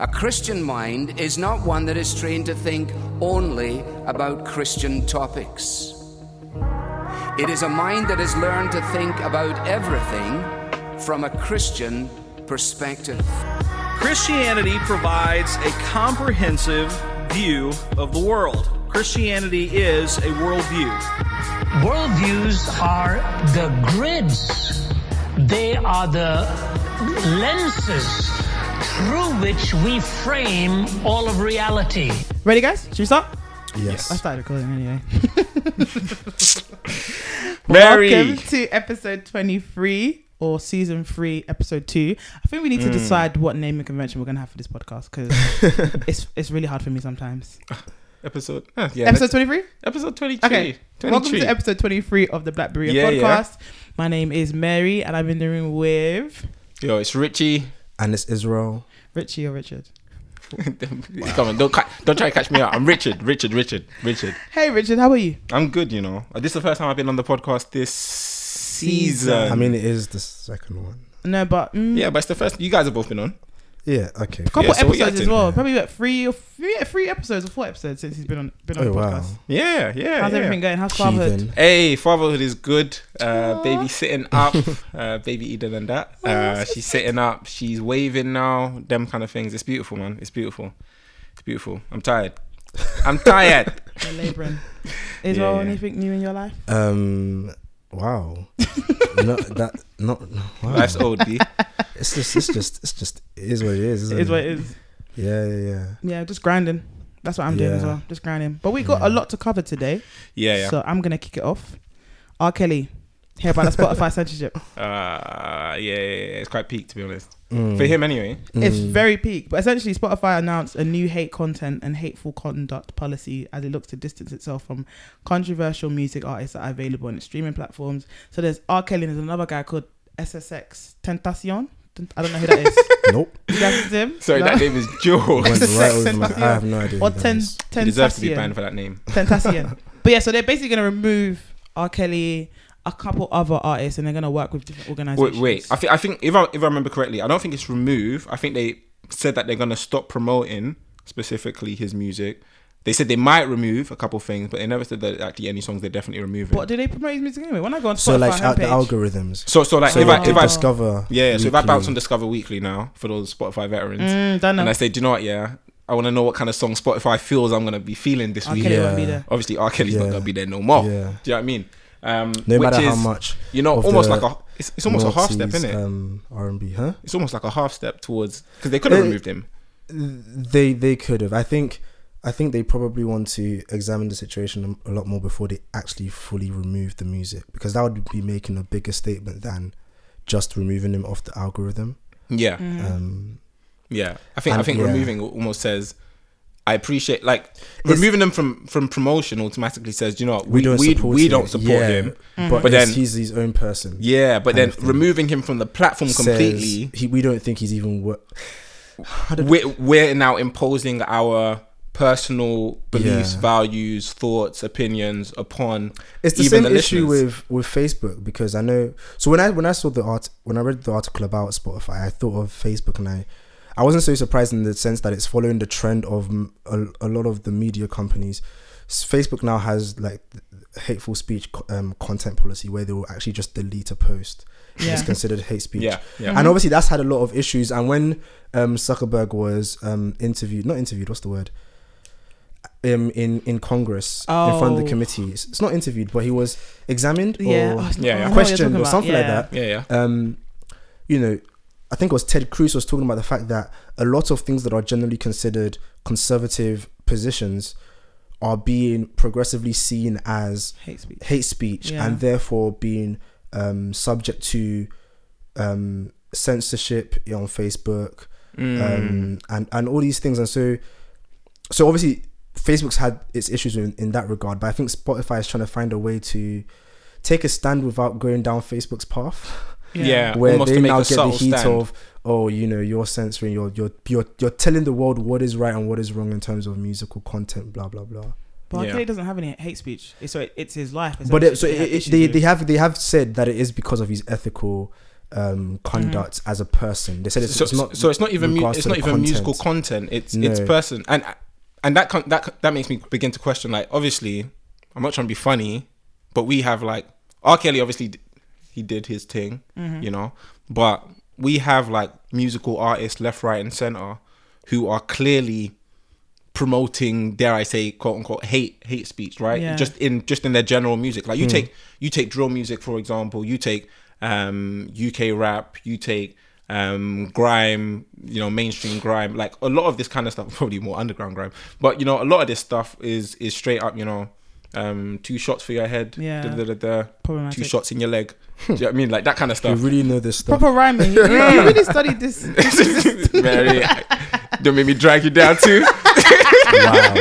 A Christian mind is not one that is trained to think only about Christian topics. It is a mind that has learned to think about everything from a Christian perspective. Christianity provides a comprehensive view of the world. Christianity is a worldview. Worldviews are the grids, they are the lenses through which we frame all of reality. Ready, guys? Should we start? Yes. I started recording anyway. Mary. Welcome to episode 23 or season 3, episode 2. I think we need to decide what naming convention we're going to have for this podcast because it's, it's really hard for me sometimes. Episode. ah, yeah, episode let's- 23? episode 22. Okay. 23. Welcome to episode 23 of the Black Berea Yeah, yeah. podcast. My name is Mary and I'm in the room with Yo, it's Richie. And it's Israel. Richie or Richard. Come on, don't ca- don't try to catch me out. I'm Richard, Richard, Richard, Richard. Hey, Richard, how are you? I'm good, you know. This is the first time I've been on the podcast this season. I mean, it is the second one. No, but mm, yeah, but it's the first. You guys have both been on. Yeah. Okay. a couple Yeah, so episodes as well. Probably about three or three, yeah, three episodes or four episodes since he's been on been on Oh the wow. podcast. Yeah, yeah. How's yeah. everything going? How's fatherhood? Heathen. Hey, fatherhood is good. Uh, baby sitting up. Uh, baby Eden and that. Uh, she's sitting up. She's waving now. Them kind of things. It's beautiful, man. It's beautiful. It's beautiful. I'm tired. I'm tired. You're labouring. Is there Yeah, yeah. anything new in your life? Um. Wow. not that. Not. Wow. Life's old, B. It's just. It's just. It's just. It is what it is. Isn't It is what it is. Yeah. Yeah. Yeah. Yeah, just grinding. That's what I'm doing as well. Just grinding. But we got a lot to cover today, Yeah, yeah. so I'm gonna kick it off. R. Kelly, hear about the Spotify censorship? Uh, yeah, yeah, yeah, it's quite peak to be honest. Mm. For him, anyway. It's Mm. very peak. But essentially, Spotify announced a new hate content and hateful conduct policy as it looks to distance itself from controversial music artists that are available on its streaming platforms. So there's R. Kelly and there's another guy called XXXTentacion. I don't know who that is. Nope. you guys listen him? Sorry, No? that name is Jaws. Went It's right my. I have no idea. Or who that ten, is. He deserves to be banned for that name. Tentacion. but yeah, so they're basically going to remove R. Kelly, a couple other artists, and they're going to work with different organizations. Wait, wait. I think I think if I if I remember correctly, I don't think it's remove. I think they said that they're gonna stop promoting specifically his music. They said they might remove a couple things, but they never said that actually any songs they're definitely removing. What do they promote his music anyway? When I go on Spotify So like out the algorithms. so so like So if I if I discover. yeah, yeah so if I bounce on Discover Weekly now for those Spotify veterans, Mm, don't know. and I say, do you know what? Yeah, I want to know what kind of song Spotify feels I'm gonna be feeling this R. week. Kelly Yeah. won't be there. Obviously, R. Kelly's not gonna be there no more. Yeah. Do you know what I mean? Um, No which matter how much. you know, almost like a it's, it's almost a half step, Nazis, isn't it? Um, R and B, huh? It's almost like a half step towards because they could have removed him. They they could have. I think I think they probably want to examine the situation a a lot more before they actually fully remove the music because that would be making a bigger statement than just removing him off the algorithm. Yeah, Mm. Um, yeah. I think I think yeah. removing almost says. I appreciate like removing them from from promotion automatically says you know what, we we we, support we it. don't support Yeah, him but, But but then- he's his own person. yeah but then removing him from the platform completely he, we don't think he's even worth. we're, we're now imposing our personal beliefs Yeah. values thoughts opinions upon It's the even same the issue listeners. with with Facebook because I know. So when I when I saw the art when I read the article about Spotify, I thought of Facebook and I. I wasn't so surprised in the sense that it's following the trend of a, a lot of the media companies. Facebook now has like hateful speech um, content policy where they will actually just delete a post. Yeah. It's considered hate speech. yeah yeah And obviously that's had a lot of issues. And when um, Zuckerberg was um, interviewed, not interviewed, what's the word? Um, in in Congress in front of Oh. the committee, it's it's not interviewed, but he was examed Yeah, or oh, Yeah, yeah. I know what you're questioned or about. something like that. yeah yeah Um, you know, I think it was Ted Cruz was talking about the fact that a lot of things that are generally considered conservative positions are being progressively seen as Hate speech. hate speech Yeah. and therefore being um, subject to um, censorship on Facebook Mm. um, and and all these things. And so, so obviously, Facebook's had its issues in, in that regard, but I think Spotify is trying to find a way to take a stand without going down Facebook's path, yeah, where they to make now a get the heat stand. of. Oh, you know, you're censoring, you're you're you're you're telling the world what is right and what is wrong in terms of musical content, blah blah blah. But R. Yeah. Kelly doesn't have any hate speech. It's, so it's his life. but it, so essentially. it, it, they they have they have said that it is because of his ethical um, conduct as a person. They said it's, so, it's not. so it's not even mu- it's not even content. musical content. It's it's person and and that con- that that makes me begin to question. Like, obviously, I'm not trying to be funny, but we have like R. Kelly. Obviously, d- he did his thing, Mm-hmm. you know. But we have like musical artists left, right, and center who are clearly promoting dare I say quote unquote hate hate speech right Yeah. just in just in their general music like you Hmm. take you take drill music for example you take um UK rap you take um grime you know mainstream grime like a lot of this kind of stuff probably more underground grime but you know a lot of this stuff is is straight up you know um two shots for your head Yeah. da, da, da, da, Problematic. two shots in your leg do you know what I mean like that kind of stuff. You really know this stuff. Proper rhyming. You, you really studied this. Mary don't make me drag you down too wow.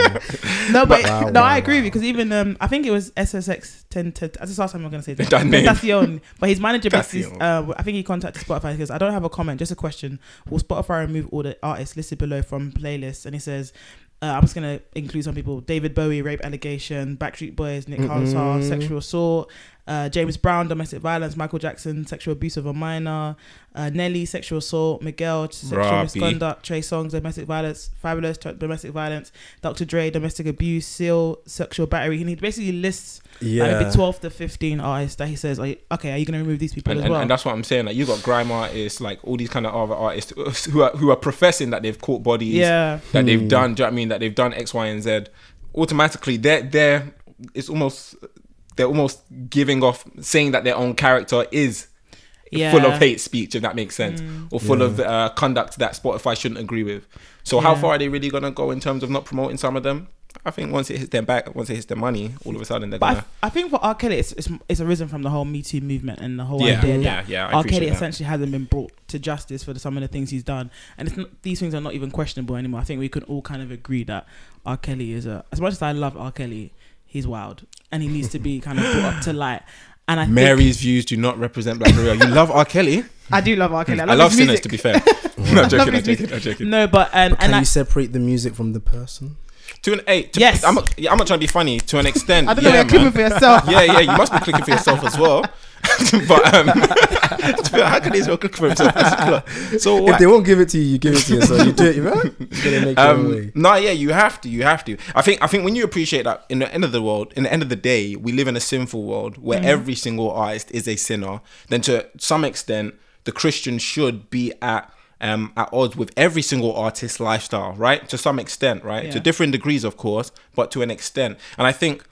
No, but Wow, no, wow, I agree wow. because even um, I think it was SSX ten. ten that's the last time I'm gonna say that. That name. Tentacion. But his manager basically, uh, I think he contacted Spotify because I don't have a comment, just a question. Will Spotify remove all the artists listed below from playlists? And he says. Uh, I'm just gonna include some people: David Bowie, rape allegation; Backstreet Boys, Nick Carter, sexual assault; uh, James Brown, domestic violence; Michael Jackson, sexual abuse of a minor; uh, Nelly, sexual assault; Miguel, sexual Robbie. misconduct; Trey Songz, domestic violence; Fabolous, t- domestic violence; Dr. Dre, domestic abuse; Seal, sexual battery. He basically lists like Yeah. maybe 12 to 15 artists that he says, are you, okay, are you going to remove these people and, as and, well? and that's what I'm saying. Like you got grime artists, like all these kind of other artists who are who are professing that they've caught bodies, yeah. that they've done. Do you know what I mean? That they've done X, Y, and Z. Automatically, they're they're it's almost they're almost giving off saying that their own character is Yeah. full of hate speech, if that makes sense, or full Yeah. of uh, conduct that Spotify shouldn't agree with. So how Yeah. far are they really gonna go in terms of not promoting some of them? I think once it hits their back, once it hits their money, all of a sudden they're But gonna. I think for R. Kelly, it's, it's, it's arisen from the whole Me Too movement and the whole Yeah, idea yeah, that yeah, I R. appreciate Kelly that. essentially hasn't been brought to justice for the, some of the things he's done. And it's not, these things are not even questionable anymore. I think we can all kind of agree that R. Kelly is a, as much as I love R. Kelly, he's wild and he needs to be kind of brought up to light. And I think- Mary's views do not represent Black Berea. You love R. Kelly. I do love R. Kelly. I I love, love sinners, music. to be fair. no, I'm joking, I'm joking, I'm joking. No, but, um, and, Can and I, you separate the music from the person? To an eight. To, Yes. I'm not, yeah, I'm not trying to be funny. To an extent. I don't know you're clicking for yourself. yeah, yeah, you must be clicking for yourself as well. but um, to how can Israel click for himself? so If what? they won't give it to you, you give it to yourself. You do it, right? You're gonna make your own Um, no, yeah, you have to. You have to. I think. I think when you appreciate that, in the end of the world, in the end of the day, we live in a sinful world where Mm-hmm. every single artist is a sinner. Then, to some extent, the Christian should be at um, at odds with every single artist's lifestyle, right? To some extent, right? To Yeah. different degrees, of course, but to an extent. And I think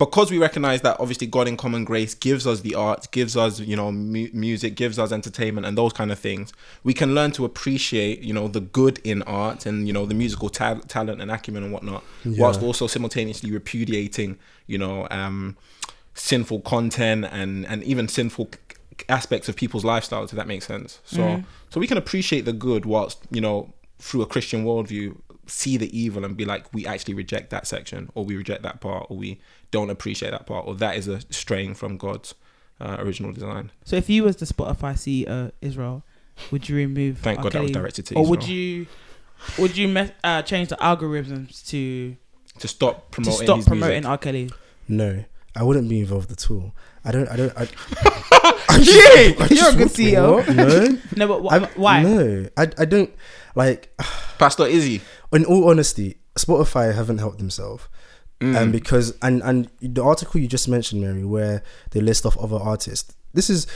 because we recognize that obviously God in common grace gives us the arts, gives us, you know, mu- music, gives us entertainment and those kind of things, we can learn to appreciate, you know, the good in art and, you know, the musical ta- talent and acumen and whatnot, whilst also simultaneously repudiating, you know, um, sinful content and, and even sinful aspects of people's lifestyles, if that makes sense. So, so we can appreciate the good whilst, you know, through a Christian worldview, see the evil and be like, we actually reject that section, or we reject that part, or we don't appreciate that part, or that is a straying from God's uh, original design. So if you was the Spotify CEO Israel, would you remove? Thank R. God that was directed to you, Or would you? Would you me- uh, change the algorithms to To stop promoting to promoting stop promoting music. R. Kelly? No, I wouldn't be involved at all. I don't. I don't. I, Yeah, I you're a good CEO. What? No, No, but wh- why? No, I. I don't like. Pastor Izzy. In all honesty, Spotify haven't helped themselves. Mm. Um, because and and the article you just mentioned, Mary, where they list off other artists. This is This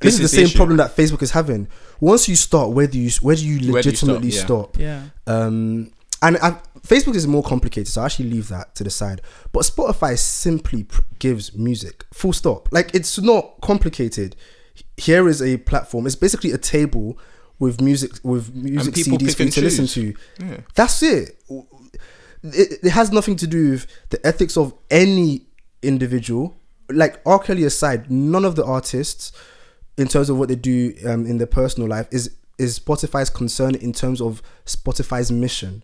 this, is the is the same issue. problem that Facebook is having. Once you start, where do you where do you Where do you stop? legitimately Yeah. stop? Yeah. Um, and I, Facebook is more complicated, so I actually leave that to the side. But Spotify simply pr- gives music, full stop. Like it's not complicated. Here is a platform. It's basically a table with music with music CDs for you to listen to. Yeah. That's it. it. It has nothing to do with the ethics of any individual. Like R. Kelly aside, none of the artists, in terms of what they do um, in their personal life, is is Spotify's concern in terms of Spotify's mission.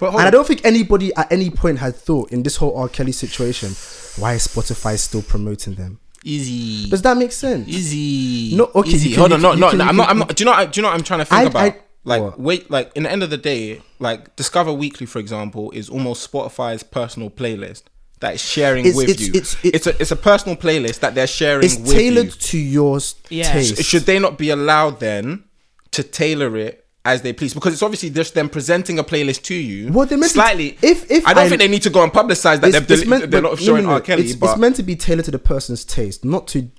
And I don't think anybody at any point had thought in this whole R. Kelly situation, why is Spotify still promoting them? Easy. Does that make sense? Easy. No, okay, Easy. can- Hold on. No, can- no, can- no. I'm not. I'm not. Do you know? I- Do you know what I'm trying to think I- about? I- like, What? wait. Like, in the end of the day, like Discover Weekly, for example, is almost Spotify's personal playlist that is sharing It's- with it's- you. it's- it- it's a it's a personal playlist that they're sharing It's with tailored you. to your s- Yeah. taste. Should they not be allowed then to tailor it as they please? Because it's obviously just them presenting a playlist to you. Well, they're meant to- slightly. if- if I don't I- think they need to go and publicize that they're, it's meant- they're not showing no, no. R. Kelly, It's, but it's meant to be tailored to the person's taste, not to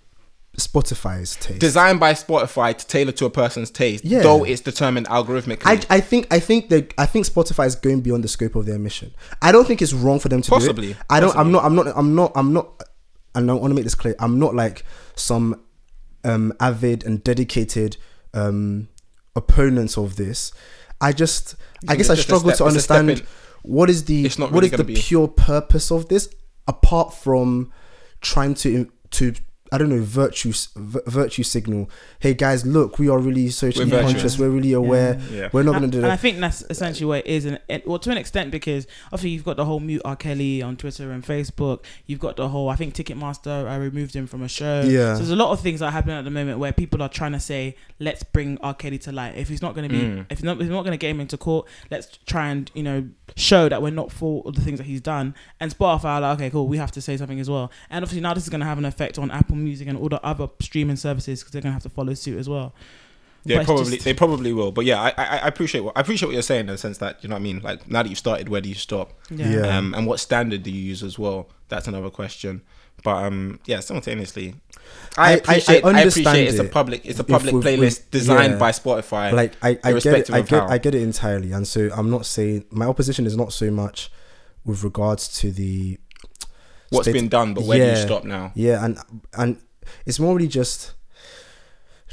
Spotify's taste. designed by Spotify to tailor to a person's taste. Yeah. Though it's determined algorithmically. I, I think I think that I think Spotify is going beyond the scope of their mission. I don't think it's wrong for them to Possibly. do it. I don't. I'm not. I'm not. I'm not. I'm not. And I want to make this clear. I'm not like some um, avid and dedicated um, opponents of this. I just. I think guess I struggle step- to it's understand what is the It's not what really is the be- pure purpose of this apart from trying to to I don't know virtue v- virtue signal. Hey guys, look, we are really socially We're virtuous. conscious. We're really aware. Yeah. We're not going to do and I think that's essentially what it is, and, and well, to an extent, because obviously you've got the whole mute R. Kelly on Twitter and Facebook. You've got the whole, I think Ticketmaster, I removed him from a show. Yeah. So there's a lot of things that are happening at the moment where people are trying to say, let's bring R. Kelly to light. If he's not going to be, Mm. if he's not, if he's not going to get him into court, let's try and you know show that we're not for all the things that he's done. And Spotify are like, okay, cool, we have to say something as well. And obviously now this is going to have an effect on Apple Music and all the other streaming services because they're going to have to follow suit as well. Yeah, But probably just- they probably will. But yeah, I, I I appreciate what I appreciate what you're saying in the sense that you know what I mean. Like now that you've started, where do you stop? Yeah. Yeah. Um, and what standard do you use as well? That's another question. But um, yeah, simultaneously, I- I- I I appreciate. I, understand appreciate it's a public. It's a public we've- playlist we've- designed yeah. by Spotify. like I, I get it, I get how. I get it entirely, and so I'm not saying my opposition is not so much with regards to the what's state- been done, but where do you stop now? yeah, and and it's more really just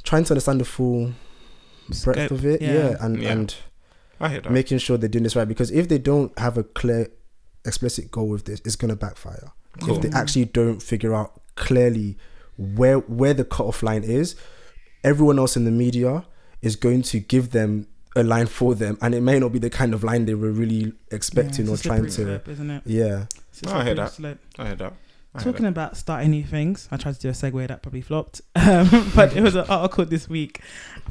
trying to understand the full breadth of it, yeah. yeah, and Yeah. and I hear that. making sure they're doing this right because if they don't have a clear explicit goal with this, it's gonna backfire. Cool. If they actually don't figure out clearly where where the cutoff line is, everyone else in the media is going to give them a line for them, and it may not be the kind of line they were really expecting Yeah, or a trying to. slope, isn't it? Yeah, It's a Oh, I hear that. slope. I hear that. I Talking about starting new things, I tried to do a segue that probably flopped. Um, but it was an article this week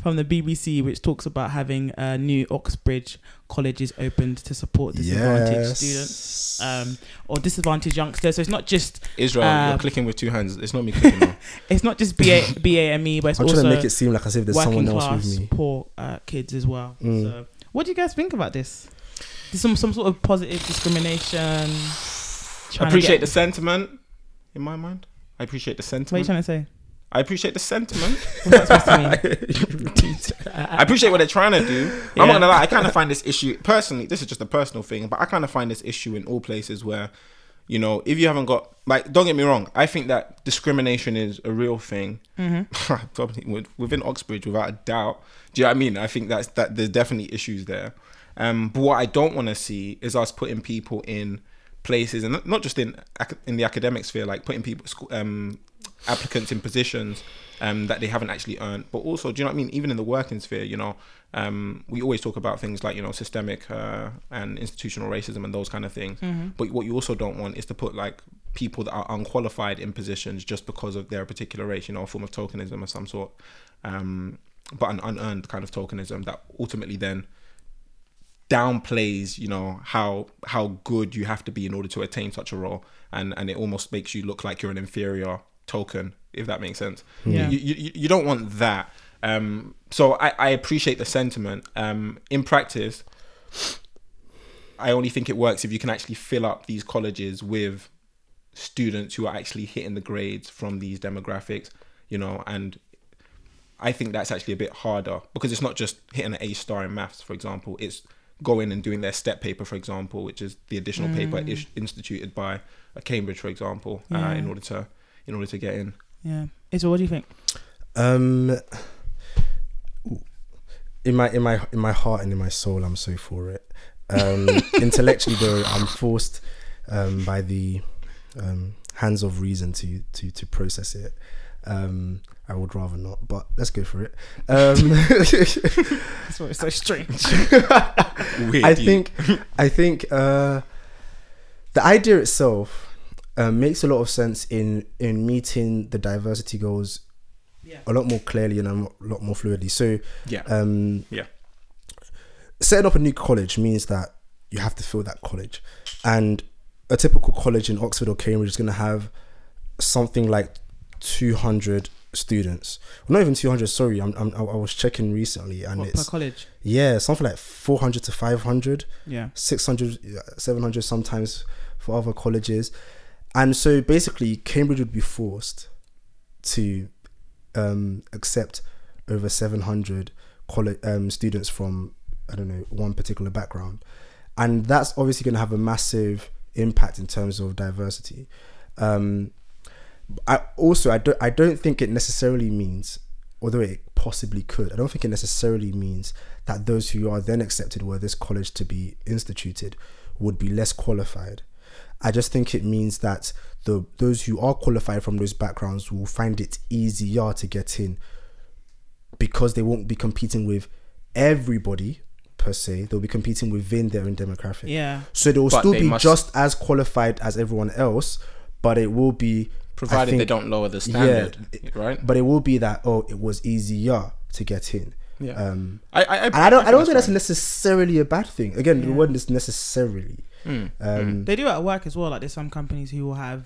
from the BBC which talks about having uh, new Oxbridge colleges opened to support disadvantaged students um, or disadvantaged youngsters. So it's not just Israel, um, you're clicking with two hands. It's not me clicking. it's not just BA, BAME, but it's I'm also trying to make it seem like as if there's someone else class with me. poor uh, kids as well. Mm. So what do you guys think about this? There's some some sort of positive discrimination. I appreciate the sentiment. In my mind, I appreciate the sentiment. What are you sentiment. trying to say? I appreciate the sentiment. What's that supposed to mean? I appreciate what they're trying to do. I'm not gonna lie. I kind of find this issue personally. This is just a personal thing, but I kind of find this issue in all places where, you know, if you haven't got like, don't get me wrong. I think that discrimination is a real thing. Mm-hmm. Probably within Oxbridge, without a doubt. Do you know what I mean? I think that's that. There's definitely issues there. Um, but what I don't want to see is us putting people in places, and not- just in in the academic sphere, like putting people um, applicants in positions um, that they haven't actually earned. But also, do you know what I mean? Even in the working sphere, you know, um, we always talk about things like you know systemic uh, and institutional racism and those kind of things. But what you also don't want is to put like people that are unqualified in positions just because of their particular race, you know, a form of tokenism of some sort, um, but an unearned kind of tokenism that ultimately then downplays you know how how good you have to be in order to attain such a role and and it almost makes you look like you're an inferior token if that makes sense Yeah. you, you, you don't want that um so I, I appreciate the sentiment um in practice I only think it works if you can actually fill up these colleges with students who are actually hitting the grades from these demographics, you know, and I think that's actually a bit harder because it's not just hitting an A star in maths, for example. It's going and doing their step paper, for example, which is the additional paper ish- instituted by a Cambridge, for example, uh, in order to in order to get in. Yeah. Israel, what do you think? Um, in my in my in my heart and in my soul, I'm so for it. Um, intellectually, though, I'm forced um, by the um, hands of reason to to to process it. Um, I would rather not, but let's go for it. Um, That's why it's so strange. Weird, I think I think uh, the idea itself uh, makes a lot of sense in in meeting the diversity goals Yeah. a lot more clearly and a lot more fluidly. So yeah, um, yeah, setting up a new college means that you have to fill that college, and a typical college in Oxford or Cambridge is going to have something like 200 students. Well, not even 200. Sorry, I'm, I'm I was checking recently, and What, per it's college. yeah, something like 400 to 500. Yeah. 600 700 sometimes for other colleges and so basically cambridge would be forced to um, accept over 700 college um, students from i don't know one particular background and that's obviously going to have a massive impact in terms of diversity um, I also I don't I don't think it necessarily means although it possibly could I don't think it necessarily means that those who are then accepted were this college to be instituted would be less qualified I just think it means that the those who are qualified from those backgrounds will find it easier to get in because they won't be competing with everybody per se they'll be competing within their own demographic Yeah. so they will But still they be must- just as qualified as everyone else, but it will be I provided they don't lower the standard, it- right? But it will be that oh, it was easier to get in. Yeah. Um, I, I, and I don't, I, don't think that's fine. necessarily a bad thing. Again, the Yeah. word is necessarily. Mm, Um, They do it at work as well. Like there's some companies who will have.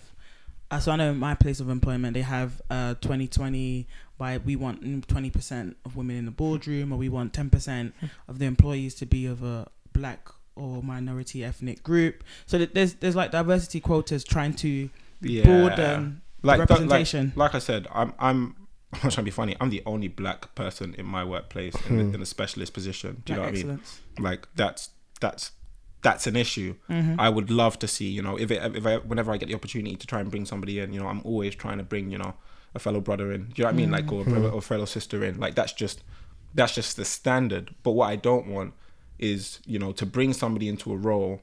Uh, so I know my place of employment they have uh 2020 by we want 20 percent of women in the boardroom or we want 10 percent of the employees to be of a black or minority ethnic group. So that there's there's like diversity quotas trying to broaden the Like- like- representation. Like, I said, I'm I'm I'm not trying to be funny. I'm the only black person in my workplace in, Hmm. in a specialist position. Do you Black know what excellence. I mean? Like that's that's that's an issue. Mm-hmm. I would love to see, you know, if it, if I whenever I get the opportunity to try and bring somebody in, you know, I'm always trying to bring, you know, a fellow brother in. Do you know what I mean? Like or, a brother or fellow sister in. Like that's just that's just the standard. But what I don't want is, you know, to bring somebody into a role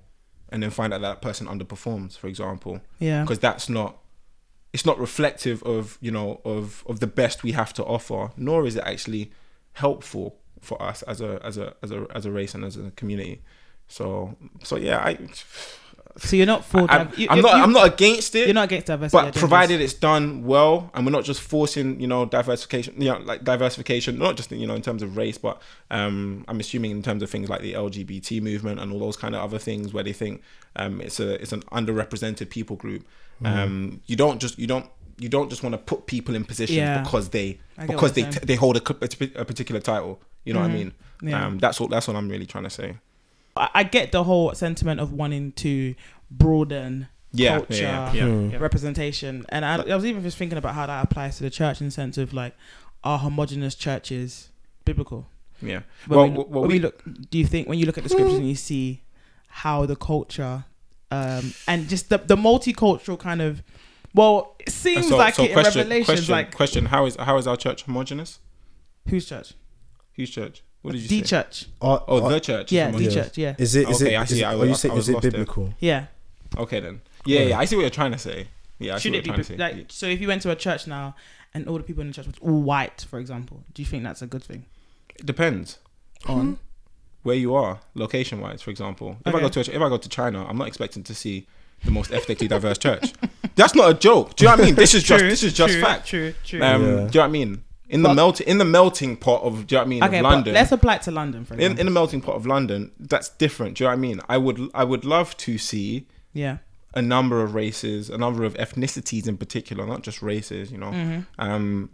and then find out that person underperforms, for example Yeah. because that's not it's not reflective of you know of of the best we have to offer nor is it actually helpful for us as a as a as a as a race and as a community. So so yeah i So you're not for. I'm, div- I'm you- not you- i'm not against it You're not against diversity. but provided it's done well and we're not just forcing you know diversification you know like diversification not just you know in terms of race but um i'm assuming in terms of things like the lgbt movement and all those kind of other things where they think um it's a it's an underrepresented people group um you don't just you don't you don't just want to put people in positions Yeah. because they because they you're they hold a, a particular title you know what i mean Yeah. um that's what that's what i'm really trying to say I, I get the whole sentiment of wanting to broaden yeah culture yeah yeah, yeah, yeah. representation, and I, I was even just thinking about how that applies to the church in the sense of like, are homogenous churches biblical? yeah. When well, we, well, when we we, look, do you think when you look at the scriptures and you see how the culture um, and just the the multicultural kind of well, it seems so, like so it in question, Revelations, question, like question how is how is our church homogenous whose church? whose church what did you The say church. are- Oh, are- the church. is Yeah, homogenous. the Yeah. church. Yeah, is it is Okay, it I is see, it, I are was- you I saying was is it lost there. biblical? yeah. Okay then. Yeah, yeah, I see what you're trying to say. Yeah, I see Should what it you're be trying to say. like so? If you went to a church now and all the people in the church were all white, for example, do you think that's a good thing? it depends On where you are, location wise. For example, if I go to a, if I go to China, I'm not expecting to see the most ethnically diverse church. That's not a joke. Do you know what I mean? This is just this is just fact. True, true. Um, Yeah. Do you know what I mean? In the melting in the melting pot of do you know what I mean okay, of but London. let's apply it to London for in, example. in the melting pot of London, that's different. Do you know what I mean? I would I would love to see yeah, a number of races, a number of ethnicities in particular, not just races, you know, Mm-hmm. um,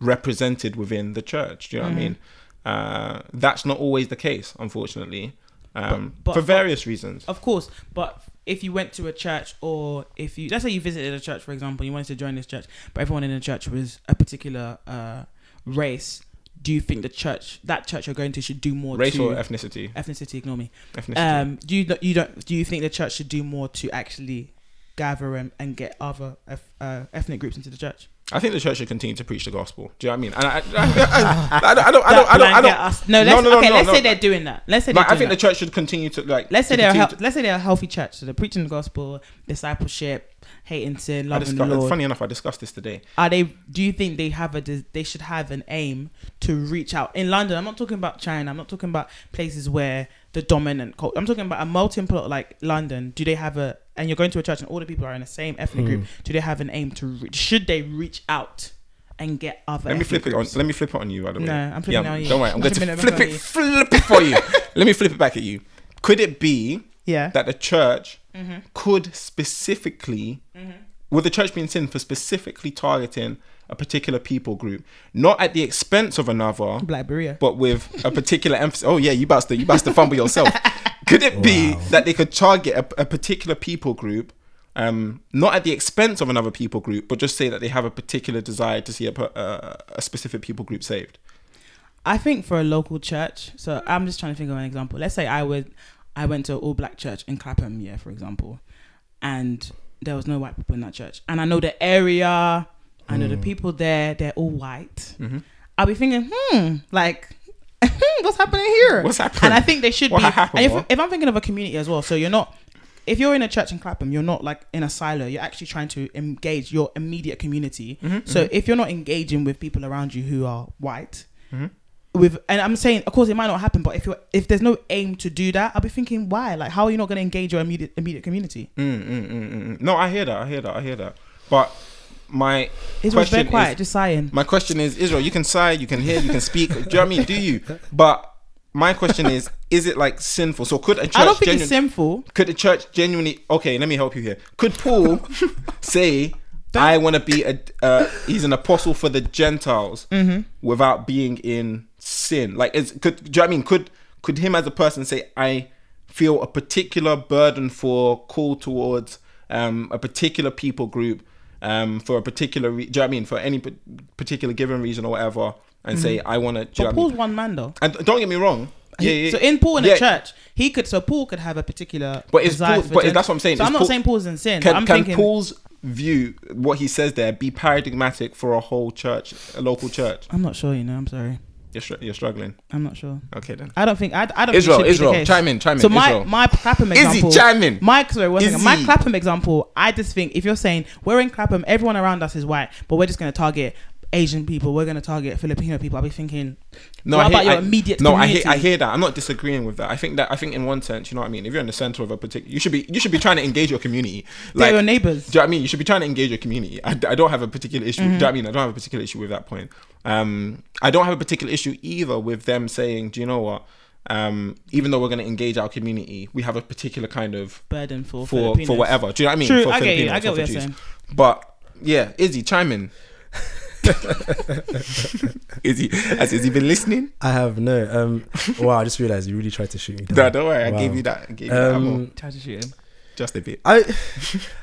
represented within the church. Do you know Mm-hmm. what I mean? Uh, that's not always the case, unfortunately, um, But- but for for- various reasons. of course. But if you went to a church, or if you let's say you visited a church, for example, you wanted to join this church, but everyone in the church was a particular uh, race. Do you think the church, that church you're going to, should do more Race to or ethnicity? ethnicity? Ignore me. Ethnicity. Um, do you you don't do you think the church should do more to actually gather and, and get other uh, ethnic groups into the church? I think the church should continue to preach the gospel. Do you know what I mean? And I, I, I, I, I don't, I don't, I don't, I don't, I Blanket don't us- no, let's, okay, let's no. say they're doing that. Let's say Like, I think that. the church should continue to like. Let's say they're a hel- to- let's say they're a healthy church. So they're preaching the gospel, discipleship, hating sin, loving the Lord. funny enough, I discussed this today. Are they? Do you think they have a? They should have an aim to reach out in London. I'm not talking about China. I'm not talking about places where the dominant. Cult, I'm talking about a melting pot like London. Do they have a? And you're going to a church and all the people are in the same ethnic group. Hmm. Do they have an aim to? Reach, should they reach out and get other? Let me ethnic flip it on. Let me flip it on you. By the way. No, I'm flipping it on you. Don't worry. I'm I'm going to flipping flip it, flip it for you. Let me flip it back at you. Could it be Yeah. that the church mm-hmm. could specifically, mm-hmm. with the church being sin for specifically targeting a particular people group, not at the expense of another, Black Berea. but with a particular emphasis. Oh yeah, you best to you best to fumble yourself. Could it be that they could target a, a particular people group, um, not at the expense of another people group, but just say that they have a particular desire to see a, per- uh, a specific people group saved? I think for a local church, so I'm just trying to think of an example. Let's say I would, I went to an all black church in Clapham, yeah, for example, and there was no white people in that church, and I know the area, I know the people there, they're all white. I'll be thinking, hmm, like. what's happening here? What's happening? And I think they should What be. happened, and if, if I'm thinking of a community as well, so you're not, if you're in a church in Clapham, you're not like in a silo. You're actually trying to engage your immediate community. Mm-hmm, so if you're not engaging with people around you who are white, Mm-hmm. with and I'm saying, of course, it might not happen, but if you're if there's no aim to do that, I'll be thinking, why? Like, how are you not going to engage your immediate immediate community? Mm, mm, mm, mm, mm. No, I hear that. I hear that. I hear that. But my question very quiet, is, just sighing. my question is, Israel, you can sigh, you can hear, you can speak. do you know what I mean? Do you? But my question is, is it like sinful? So could a church I don't think genu- it's sinful. could the church genuinely okay let me help you here could paul say i want to be a uh, he's an apostle for the gentiles Mm-hmm. without being in sin like is could do you know what i mean could could him as a person say i feel a particular burden for call towards um a particular people group um for a particular re- do you know what i mean for any p- particular given reason or whatever and say i want to do you know Mm-hmm. But what I mean? Paul's one man though. and don't get me wrong yeah, yeah, So in Paul in yeah. the church, he could so Paul could have a particular. But is Paul- but gen- that's what I'm saying, So is I'm not Paul- saying Paul's in sin. Can, I'm can thinking Paul's view, what he says there, be paradigmatic for a whole church, a local church? I'm not sure. You know, I'm sorry. You're, str- you're struggling. I'm not sure. Okay then. I don't think. I, I don't. Israel, think it should Israel, be the case. chime in, chime in, So my Israel. my Clapham Izzy, example. chime in. My sorry, one second. My Izzy. Clapham example. I just think if you're saying we're in Clapham, everyone around us is white, but we're just going to target Asian people. We're going to target Filipino people. I'll be thinking. No, what I hear, about your I- immediate No, I hear, I hear that. I'm not disagreeing with that. I think that I think in one sense, you know what I mean. If you're in the center of a particular, you should be you should be trying to engage your community. They're your neighbors. Do you know what I mean? You should be trying to engage your community. I, I don't have a particular issue. Mm-hmm. Do you know what I mean? I don't have a particular issue with that point. Um, I don't have a particular issue either with them saying, do you know what? Um, even though we're going to engage our community, we have a particular kind of Burden for for for whatever. Do you know what I mean? True, for I get you. I get what you're Jews. saying. But yeah, Izzy, chime in. Izzy, has Izzy been listening? I have no. Um. wow, I just realized you really tried to shoot me. Down. No, don't worry. I gave you that. I gave you that ammo. Um, to shoot him. Just a bit. I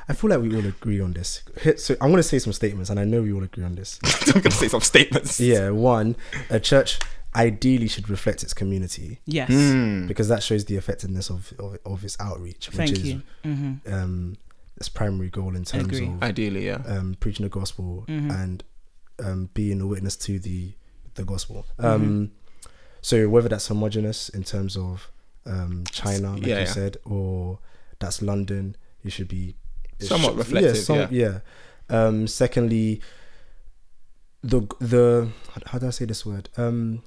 I feel like we all agree on this. So I'm gonna say some statements, and I know we all agree on this. I'm gonna say some statements. Yeah. One, a church ideally should reflect its community Yes. Hmm. because that shows the effectiveness of of, of its outreach, which Thank is you. hmm um its primary goal in terms agree. of Ideally, yeah. um, preaching the gospel Mm-hmm. and um, being a witness to the the gospel. Mm-hmm. Um, so whether that's homogenous in terms of um, China, like Yeah, you yeah. said, or that's London, you should be Somewhat should- reflective, yeah. Um, secondly, the the how do I say this word? Um,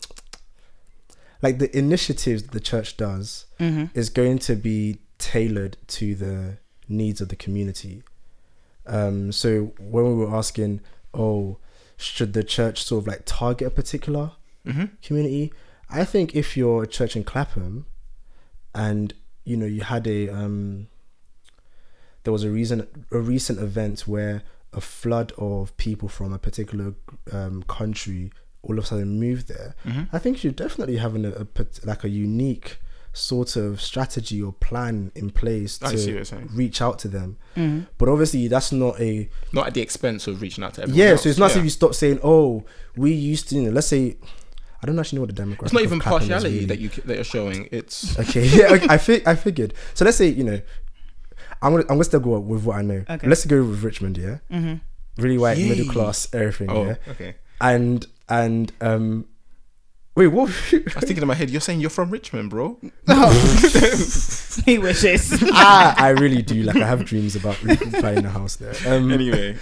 like the initiatives the church does hmm is going to be tailored to the needs of the community. Um, so when we were asking, oh, should the church sort of like target a particular Mm-hmm. community? I think if you're a church in Clapham, and you know you had a um, there was a reason a recent event where a flood of people from a particular um, country all of a sudden moved there. Mm-hmm. I think you should definitely have an, a, like a unique sort of strategy or plan in place I to reach out to them. hmm But obviously, that's not a Not at the expense of reaching out to everyone. yeah. else. So it's not as Yeah. if you stop saying, "Oh, we used to." You know, let's say, I don't actually know what the demographic. It's not even partiality really. that you that you're showing. It's Okay, yeah, okay, I fi- I figured. So let's say you know, I'm gonna I'm gonna still go with what I know. Okay. Let's go with Richmond, yeah. hmm Really white, Yay. middle class, everything, oh yeah. okay. And and um, wait, what? I was thinking in my head, you're saying you're from Richmond, bro. No. he wishes. ah, I really do. Like I have dreams about buying a house there. Um, Anyway,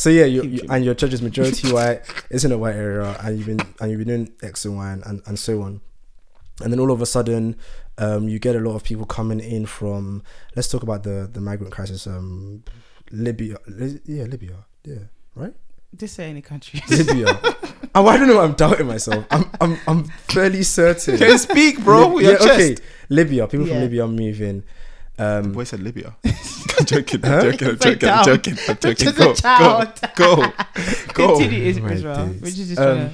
So yeah, you, you and your church is majority white. It's in a white area, and you've been and you've been doing X and Y and, and, and so on. And then all of a sudden, um, you get a lot of people coming in from. Let's talk about the the migrant crisis. Um, Libya, Li- yeah, Libya, yeah, right, Just say any country. Libya. oh, I don't know. I'm doubting myself. I'm I'm I'm fairly certain. can speak, bro. Lib- with your chest. Libya. People Yeah. from Libya are moving. Um, Boy said Libya. joking, I'm joking, I'm joking, I'm joking, I'm joking. Just a Go, go, go, go. Continue, Israel. Which is just Um,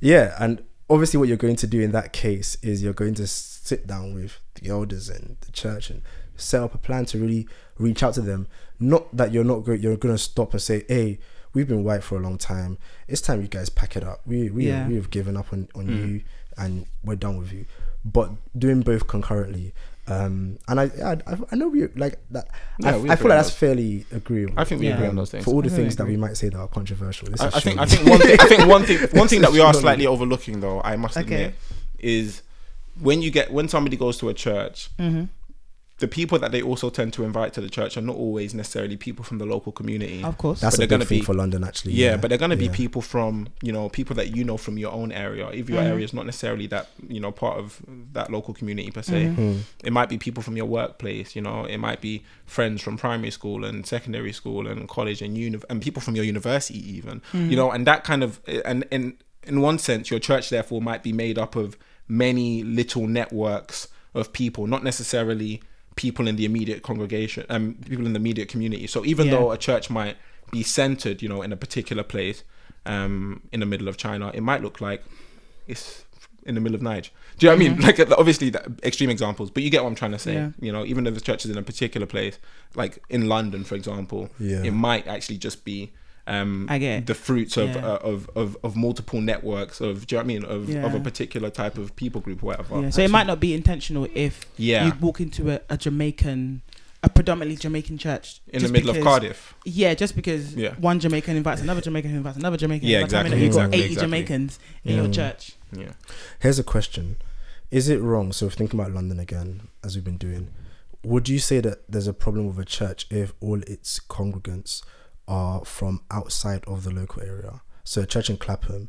Yeah, and obviously, what you're going to do in that case is you're going to sit down with the elders and the church and set up a plan to really reach out to them. Not that you're not going, you're going to stop and say, "Hey, we've been white for a long time. It's time you guys pack it up. We we Yeah. we have given up on on Mm. you, and we're done with you." But doing both concurrently. Um, and I, I, I know we like that. Yeah, I, we I feel like on that's fairly agreeable. I think we Yeah. agree on those things. for all the things that we might say that are controversial. This I, is I think I think one thing I think one thing one thing that we are slightly overlooking though, I must Okay. admit, is when you get when somebody goes to a church, Mm-hmm. The people that they also tend to invite to the church are not always necessarily people from the local community. Of course. That's But a they're big gonna thing be- for London, actually. yeah, but they're going to be yeah. people from you know people that you know from your own area. If your Mhm. area is not necessarily that you know part of that local community per se, Mm-hmm. Mm. it might be people from your workplace. You know, it might be friends from primary school and secondary school and college and uni and people from your university even. Mm-hmm. You know, and that kind of and in in one sense, your church therefore might be made up of many little networks of people, not necessarily people in the immediate congregation and um, people in the immediate community. So even Yeah. though a church might be centered, you know, in a particular place, um, in the middle of China, it might look like it's in the middle of Niger. Do you know what I mean? Like obviously that, extreme examples, but you get what I'm trying to say. Yeah. You know, even if the church is in a particular place, like in London, for example, Yeah. it might actually just be um, I get the fruits of, Yeah. uh, of of of multiple networks of do you know what I mean of, of a particular type of people group or whatever. Yeah, so it might not be intentional if Yeah. you walk into a, a Jamaican, a predominantly Jamaican church in the just middle of Cardiff. Yeah, just because Yeah. one Jamaican invites another Jamaican who invites another Jamaican. Yeah, by the time exactly, You've got exactly, eighty exactly. Jamaicans in your church. Yeah. Here's a question: Is it wrong? So, if thinking about London again, as we've been doing, would you say that there's a problem with a church if all its congregants are from outside of the local area? So, a church in Clapham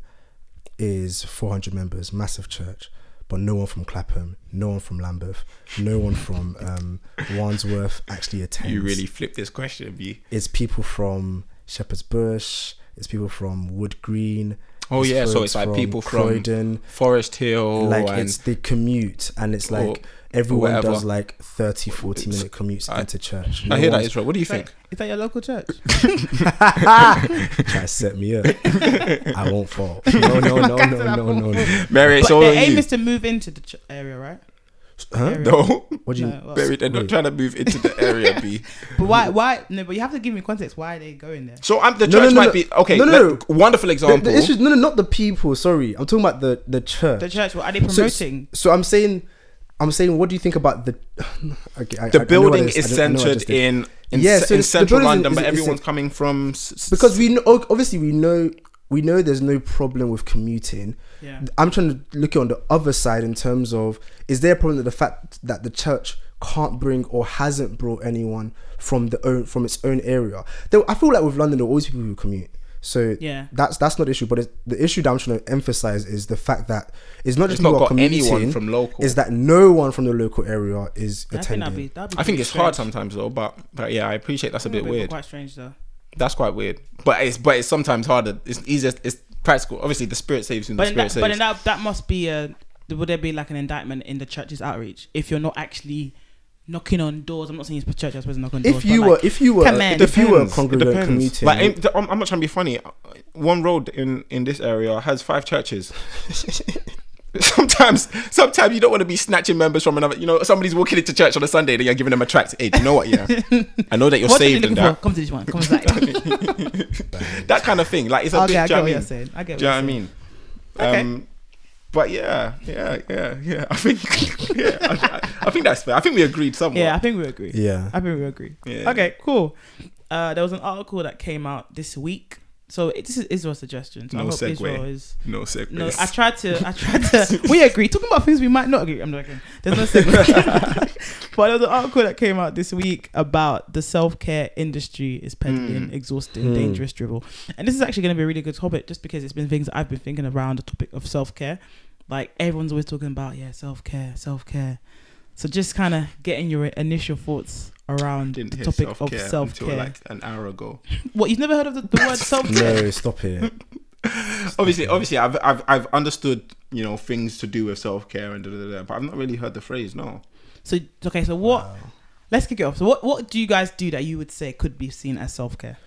is 400 members, massive church, but no one from Clapham, no one from Lambeth, no one from um, Wandsworth actually attends. You really flipped this question, B. It's people from Shepherd's Bush. It's people from Wood Green. Oh it's yeah, so it's like people from Croydon. Forest Hill like it's the commute and it's like everyone whatever. does like 30 40 It's- minute commutes I- into church I hear that Israel. What do you Is think? is that your local church? trying to set me up i won't fall no no no no no no no Mary, it's but all the on aim you. is to move into the ch- area, right? huh Area. No, what do you No, well, Mary, they're not Wait. trying to move into the area, B. But why? Why? No, but you have to give me context. Why are they going there? So I'm the No, no, church no, might no. be okay. No, no, let- Wonderful example. the issue no no not the people sorry i'm talking about the the church The church. What are they So- promoting? so, i'm saying i'm saying what do you think about the okay, I- I- I the building I- is I don't- I know what I centered in in, Yeah, so in central building is- London, is- but is- everyone's coming from s- s- because we know obviously we know we know there's no problem with commuting Yeah. I'm trying to look on the other side in terms of is there a problem with the fact that the church can't bring or hasn't brought anyone from the own from its own area? There, I feel like with London there are always people who commute. So Yeah. that's that's not the issue. But it's, the issue that I'm trying to emphasize is the fact that it's not It's just not people got anyone from local. Is that no one from the local area is I think attending? that'd be. That'd be I think pretty it's hard sometimes though, but but yeah, I appreciate that's a bit That'd weird. Quite strange though. That's quite weird. But it's but it's sometimes harder. It's easier. It's practical. Obviously, the spirit saves you. and The But in spirit that, saves. but in that, that must be a. Would there be like an indictment in the church's outreach if you're not actually knocking on doors? I'm not saying it's church. I suppose knock on doors. if you were like, if you were come if you were a congregant depends. commuting, Like in- I'm, I'm not trying to be funny. One road in in this area has five churches. sometimes, sometimes you don't want to be snatching members from another. You know, somebody's walking into church on a Sunday, then you're giving them a tract. Hey, do you know what? Yeah, I know that you're what are you saved looking and that. for? Come to this one. Come to that. That kind of thing. Like it's a okay, I bit. get what you know you're what I mean? saying. I get. Do you know what what I mean? Okay. Um, but yeah, yeah, yeah, yeah. I think, yeah, I, I think that's fair. I think we agreed somewhat. Yeah, I think we agree. yeah. I think we agree. Yeah. Okay, cool. Uh, there was an article that came out this week. So it, this is Israel's suggestion. So I No hope segue. Israel is. No segue. No, I tried to. I tried to. we agree. Talking about things we might not agree. I'm not joking. There's no segment. but there was an article that came out this week about the self care industry is peddling Mm. exhausting, Mm. dangerous dribble. And this is actually going to be a really good topic, just because it's been things that I've been thinking around the topic of self care. Like everyone's always talking about, yeah, self care, self care. So just kind of getting your initial thoughts around didn't the topic self-care of self care. like an hour ago. what you've never heard of the, the word self care? No, stop it. obviously, obviously, I've, I've I've understood you know things to do with self care and da, da, da, da, but I've not really heard the phrase. No, So okay, so what? Wow. let's kick it off. So, what what do you guys do that you would say could be seen as self care?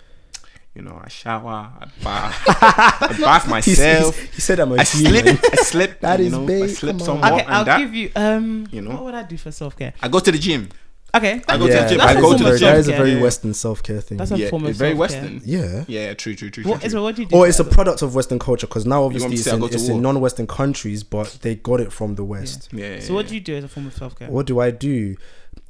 You know, I shower, I bath, I bath myself. he, he said I'm a I human. slip, I slip. That you is know, I big, slip come somewhat on. Okay, I'll that. give you. Um, you know. what would I do for self care? I go to the gym. Okay, I go to the gym. That's I a go form to of the very, that is a very Yeah. Western self care thing. That's a Yeah, form of it's very self-care. Western. yeah. Yeah, true, true, true, true. What true. is what do you do? Or it's a product of Western culture because now obviously it's, in, it's in non-Western countries, but they got it from the West. Yeah, yeah, So, what yeah. do you do as a form of self care? What do I do?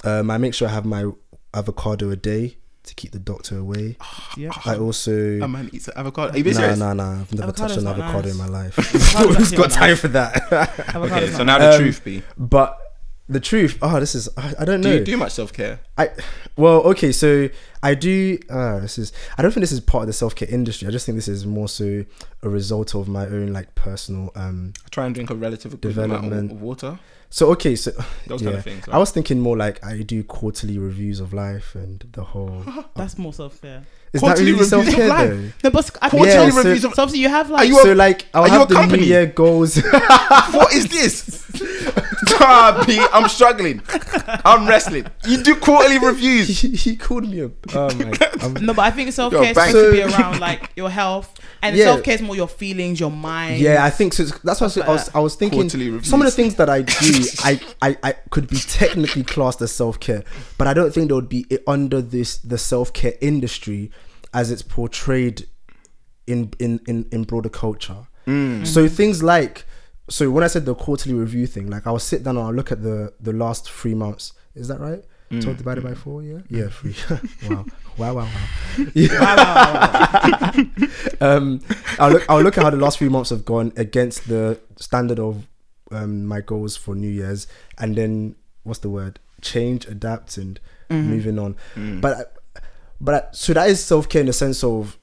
Um, I make sure I have my avocado a day to keep the doctor away. Yeah. I also A man eats an avocado. Are you being nah, serious? nah, nah. I've never touched Avocado's an not avocado nice. in my life. Avocado's Who's actually got not time nice. for that? Avocado's Okay, not so now the Um, truth be. but the truth, oh, this is I, I don't know. Do know. you do much self care? I well, okay, so I do. Uh, this is. I don't think this is part of the self care industry. I just think this is more so a result of my own like personal. Um. I try and drink a relative equivalent amount Development. of water. So okay, so Those yeah, kind of things. I was thinking more like I do quarterly reviews of life and the whole. That's more self care. Is Quarterly that really reviews self care life? though? No, but I Quarterly Yeah, so- reviews of. so obviously you have like you a- so like I'll are you have a the company? new year goals. what is this? ah, P, I'm struggling. I'm wrestling. You do quarterly reviews. he, he called me a. Oh my. I'm, No, but I think self Yo, care is supposed to be around like your health, and Yeah. self care is more your feelings, your mind. Yeah, I think so. That's what I was. I was thinking. Quarterly reviews. Some of the things that I do, I, I, I could be technically classed as self care, but I don't think they would be under this the self care industry as it's portrayed in in in, in broader culture. So things like, so when I said the quarterly review thing, like I'll sit down and I'll look at the the last three months. Is that right? Twelve divided by four, yeah, yeah, three. wow, wow, wow, wow. Yeah. um, I'll look. I'll look at how the last few months have gone against the standard of um, my goals for New Year's, and then what's the word? Change, adapt, and moving on. But, but so that is self care in the sense of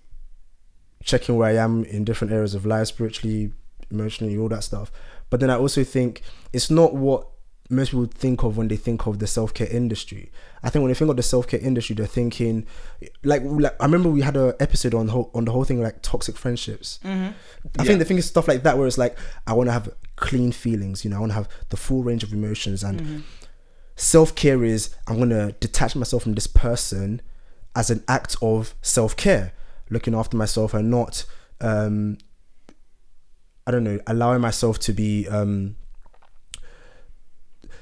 checking where I am in different areas of life, spiritually, emotionally, all that stuff. But then I also think it's not what most people think of when they think of the self care industry. I think when they think of the self care industry, they're thinking, like, like I remember we had an episode on whole, on the whole thing like toxic friendships. I think the thing is stuff like that where it's like I want to have clean feelings, you know, I want to have the full range of emotions and self care is I'm gonna detach myself from this person as an act of self care, looking after myself and not, um, I don't know, allowing myself to be um,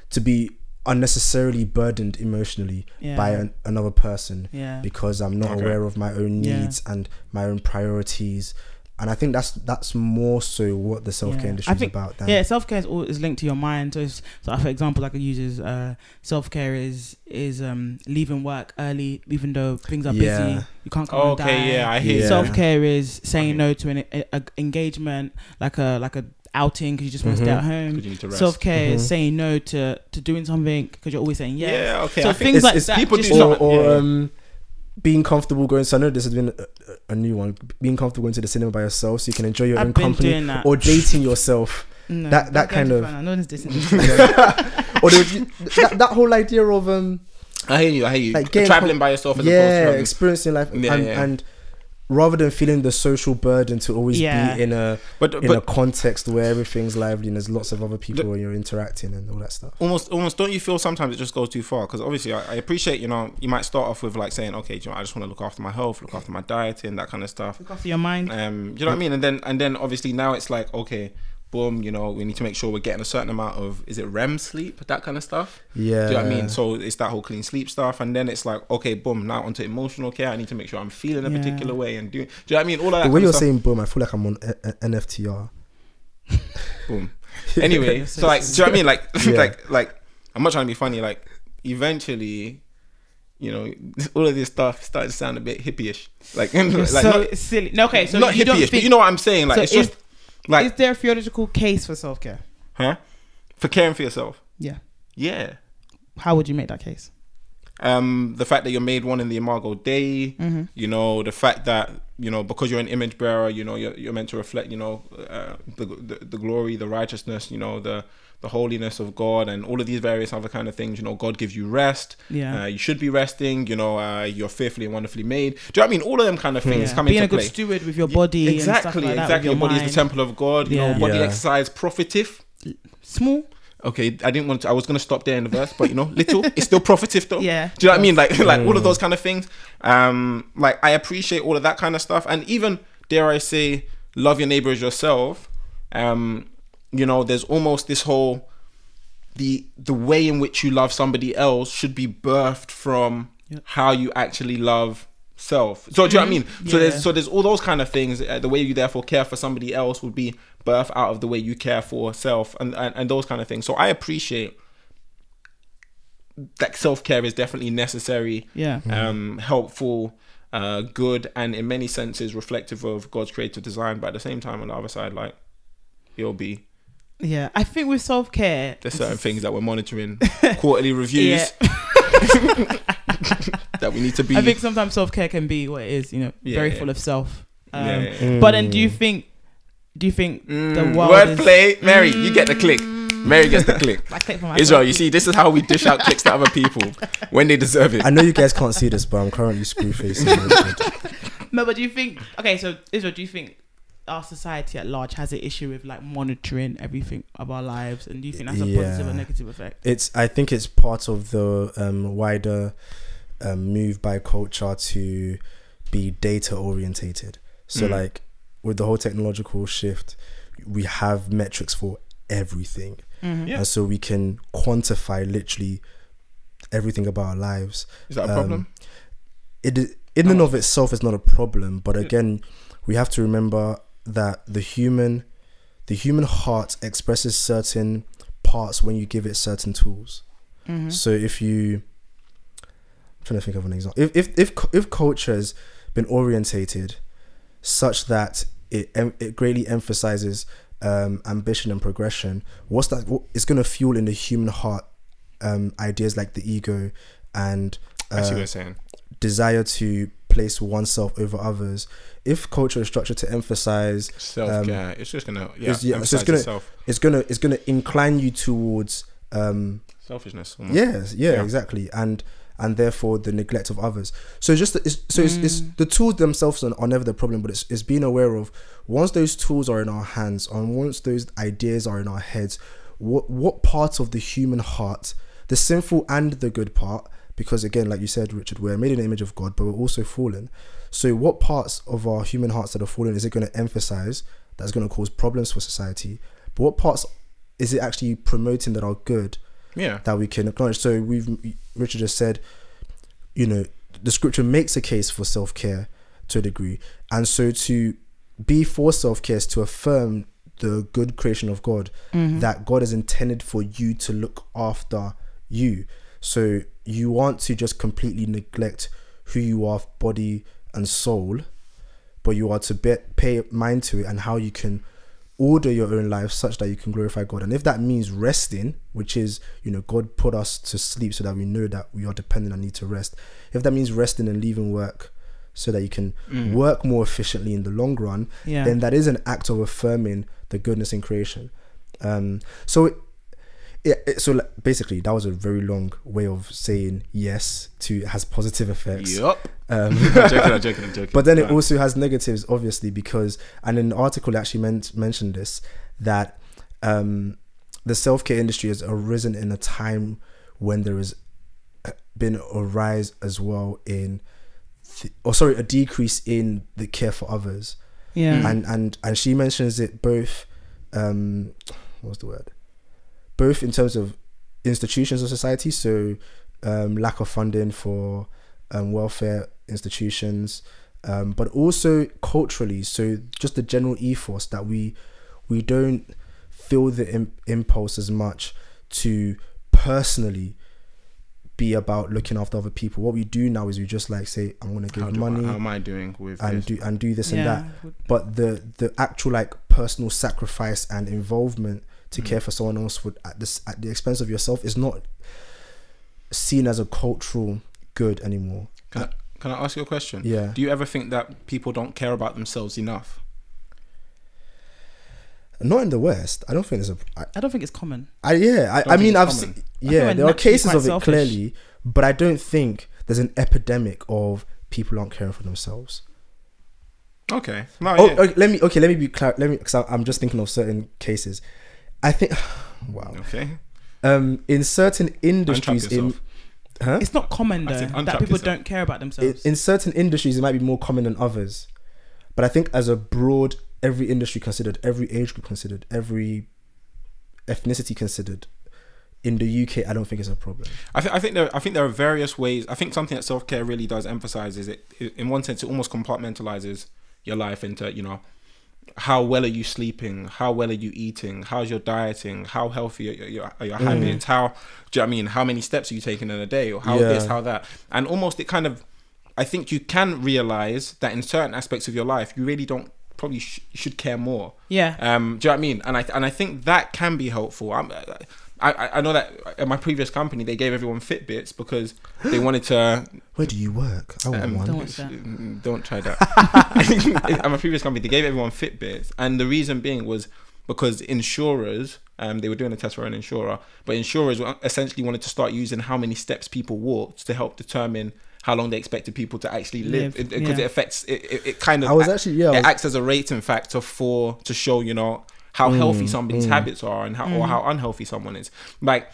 to be unnecessarily burdened emotionally by an, another person Yeah. because I'm not Okay. aware of my own Yeah. needs and my own priorities. And I think that's that's more so what the self care Yeah. industry I is about. Than, Yeah, self care is, all- is linked to your mind. So, it's, so for example, like I use is uh, self care is is um, leaving work early, even though things are busy. You can't come and Okay, die. yeah, I hear Yeah. Self care is saying no to an a, a engagement, like a like a outing because you just want to Mhm. stay at home. 'Cause you need to rest. Self care Mhm. is saying no to to doing something because you're always saying yes. Yeah, okay. So I think things it's- like it's that. people just do or, or yeah. um, being comfortable going. So I know this has been a, a- a new one. Being comfortable going to the cinema by yourself, so you can enjoy your I've own company, or dating yourself, No, that- that kind of- front. I know this or the, that, that whole idea of um, I hear you. I hear you. Like getting traveling com- by yourself as yeah, opposed to experiencing life, Yeah, and, yeah. and rather than feeling the social burden to always Yeah. be in a but in a context where everything's lively and there's lots of other people and you're interacting and all that stuff. almost almost don't you feel sometimes it just goes too far because obviously I, I appreciate you know you might start off with like saying okay you know, I just want to look after my health look after my dieting that kind of stuff Look after your mind. um you know what I mean and then and then obviously now it's like okay boom you know we need to make sure we're getting a certain amount of is it REM sleep that kind of stuff Yeah, do you know what I mean so it's that whole clean sleep stuff and then it's like okay boom now onto emotional care I need to make sure I'm feeling a Yeah. particular way and do, do you know what I mean all that the kind way you're stuff. saying boom, I feel like I'm on a- a- NFTR. Boom. Anyway, so like, do you know what I mean? Like, Yeah. like, like, I'm not trying to be funny. Like, eventually, you know, all of this stuff started to sound a bit hippie-ish. Like, like so not, silly. No, okay, so not you don't hippie-ish, but you know what I'm saying? Like, So it's just like, is there a theological case for self care? huh? For caring for yourself. Yeah. Yeah. How would you make that case? Um, the fact that you're made one in the Imago Dei, Mm-hmm. you know, the fact that you know because you're an image bearer, you know, you're, you're meant to reflect, you know, uh, the, the the glory, the righteousness, you know, the the holiness of God, and all of these various other kind of things. You know, God gives you rest. Yeah. uh, you should be resting. You know, uh, you're fearfully and wonderfully made. Do you know what I mean? All of them kind of things Yeah. come Being into a good play. steward with your body exactly, and stuff like exactly. With Your your body is the temple of God. You know, body Yeah. exercise profiteth. Small. Okay, I didn't want to. I was gonna stop there in the verse, but you know, little, it's still profitative though. Yeah. Do you know what I mean? Like, like all of those kind of things. Um, like I appreciate all of that kind of stuff, and even dare I say, love your neighbor as yourself. Um, you know, there's almost this whole the the way in which you love somebody else should be birthed from how you actually love self. So do you know what I mean? So there's so there's all those kind of things. Uh, the way you therefore care for somebody else would be birth out of the way you care for self, and and, and those kind of things. So I appreciate that self care is definitely necessary. Yeah. Um, helpful. Uh, good and in many senses reflective of God's creative design, but at the same time, on the other side, like you'll be Yeah. I think with self care, there's certain things that we're monitoring, quarterly reviews that we need to be. I think sometimes self care can be what it is, you know, Yeah, very yeah. full of self. Um, Yeah, yeah, yeah. But then, do you think? Do you think the Mm, world is- wordplay, Mary, you get the click. Mary gets the click. I click for myself. Israel, you see, this is how we dish out clicks to other people when they deserve it. I know you guys can't see this, but I'm currently screw facing. No, but do you think? Okay, so Israel, do you think our society at large has an issue with like monitoring everything of our lives, and do you think that's a positive or negative effect? it's I think it's part of the um, wider um, move by culture to be data orientated. So Mm. like with the whole technological shift, we have metrics for everything, Mm-hmm. Yeah. and so we can quantify literally everything about our lives. Is that a Um, problem? It i- in and of itself is not a problem, but again, we have to remember that the human, the human heart expresses certain parts when you give it certain tools. Mm-hmm. So if you, I'm trying to think of an example. If if if if culture has been orientated such that it it greatly emphasizes um, ambition and progression, what's that? What, it's going to fuel in the human heart um, ideas like the ego and I see what uh, you're saying. desire to place oneself over others. If culture is structured to emphasize Self care. it's just gonna yeah, it's- yeah, so it's gonna- itself. it's gonna it's gonna incline you towards um, Selfishness. almost. Yes, yeah, Yeah. exactly, and and therefore the neglect of others. So just it's, so it's, it's mm. the tools themselves are, are never the problem, but it's it's being aware of once those tools are in our hands, and once those ideas are in our heads, what what parts of the human heart, the sinful and the good part, because again, like you said, Richard, we're made in the image of God, but we're also fallen. So what parts of our human hearts that are fallen is it going to emphasize that's going to cause problems for society? But what parts is it actually promoting that are good? Yeah. that we can acknowledge. So we've Richard just said, you know, the scripture makes a case for self care to a degree, and so to be for self care is to affirm the good creation of God mm-hmm. that God has intended for you to look after you. So you want to just completely neglect who you are, body and soul, but you are to be, pay mind to it and how you can order your own life such that you can glorify God. And if that means resting, which is, you know, God put us to sleep so that we know that we are dependent and need to rest. If that means resting and leaving work so that you can work more efficiently in the long run, Yeah. then that is an act of affirming the goodness in creation. Um, so, it, it, it- so like, basically, that was a very long way of saying yes to it has positive effects. Yup. Um, I'm joking. I'm joking. I'm joking. but then it also has negatives, obviously, because and an article actually meant, mentioned this that um, the self care industry has arisen in a time when there has uh, been a rise as well in, th- or sorry, a decrease in the care for others, Yeah. and and and she mentions it both, um, what's the word, both in terms of institutions of society, so um, lack of funding for um, welfare institutions, um, but also culturally. So just the general ethos that we we don't feel the Im- impulse as much to personally be about looking after other people. What we do now is we just like say, I'm gonna give how, money I, how am I doing with and this? do and do this and that. But the the actual like personal sacrifice and involvement to Mm. care for someone else would at this at the expense of yourself is not seen as a cultural good anymore. Can I, can I ask you a question? Yeah. Do you ever think that people don't care about themselves enough? Not in the West. I don't think there's a. I, I don't think it's common. I yeah. I, Don't I mean, I've common? seen, yeah. There are cases of it selfish. clearly, but I don't think there's an epidemic of people aren't caring for themselves. Okay. No, Oh, yeah. okay, let me okay. Let me be clear. Let me because I'm just thinking of certain cases. I think. Wow. Okay. um, in certain industries, in, huh? It's not common though said that people yourself. don't care about in, themselves. in certain industries, it might be more common than others. But I think as a broad, every industry considered, every age group considered, every ethnicity considered, in the UK, I don't think it's a problem. I, th- I think there, I think there are various ways. I think something that self care really does emphasize is it, it. In one sense, it almost compartmentalizes your life into you know, how well are you sleeping? How well are you eating? How's your dieting? How healthy are your, your, are your habits? How do you know what I mean? How many steps are you taking in a day? Or how Yeah. this? How that? And almost it kind of, I think you can realize that in certain aspects of your life, you really don't probably sh- should care more. yeah. Um, do you know what I mean? And I and I think that can be helpful. I'm, I I I know that at my previous company they gave everyone Fitbits because they wanted to. Where do you work? I want Um, one. Don't watch that. mm, Don't try that. at my previous company, they gave everyone Fitbits, and the reason being was because insurers, um, they were doing a test for an insurer, but insurers essentially wanted to start using how many steps people walked to help determine how long they expected people to actually live, Live, because it, yeah. affects it, it, it kind of I was actually- yeah, it was- acts as a rating factor for to show you know how mm, healthy somebody's mm. habits are and how or mm. how unhealthy someone is. Like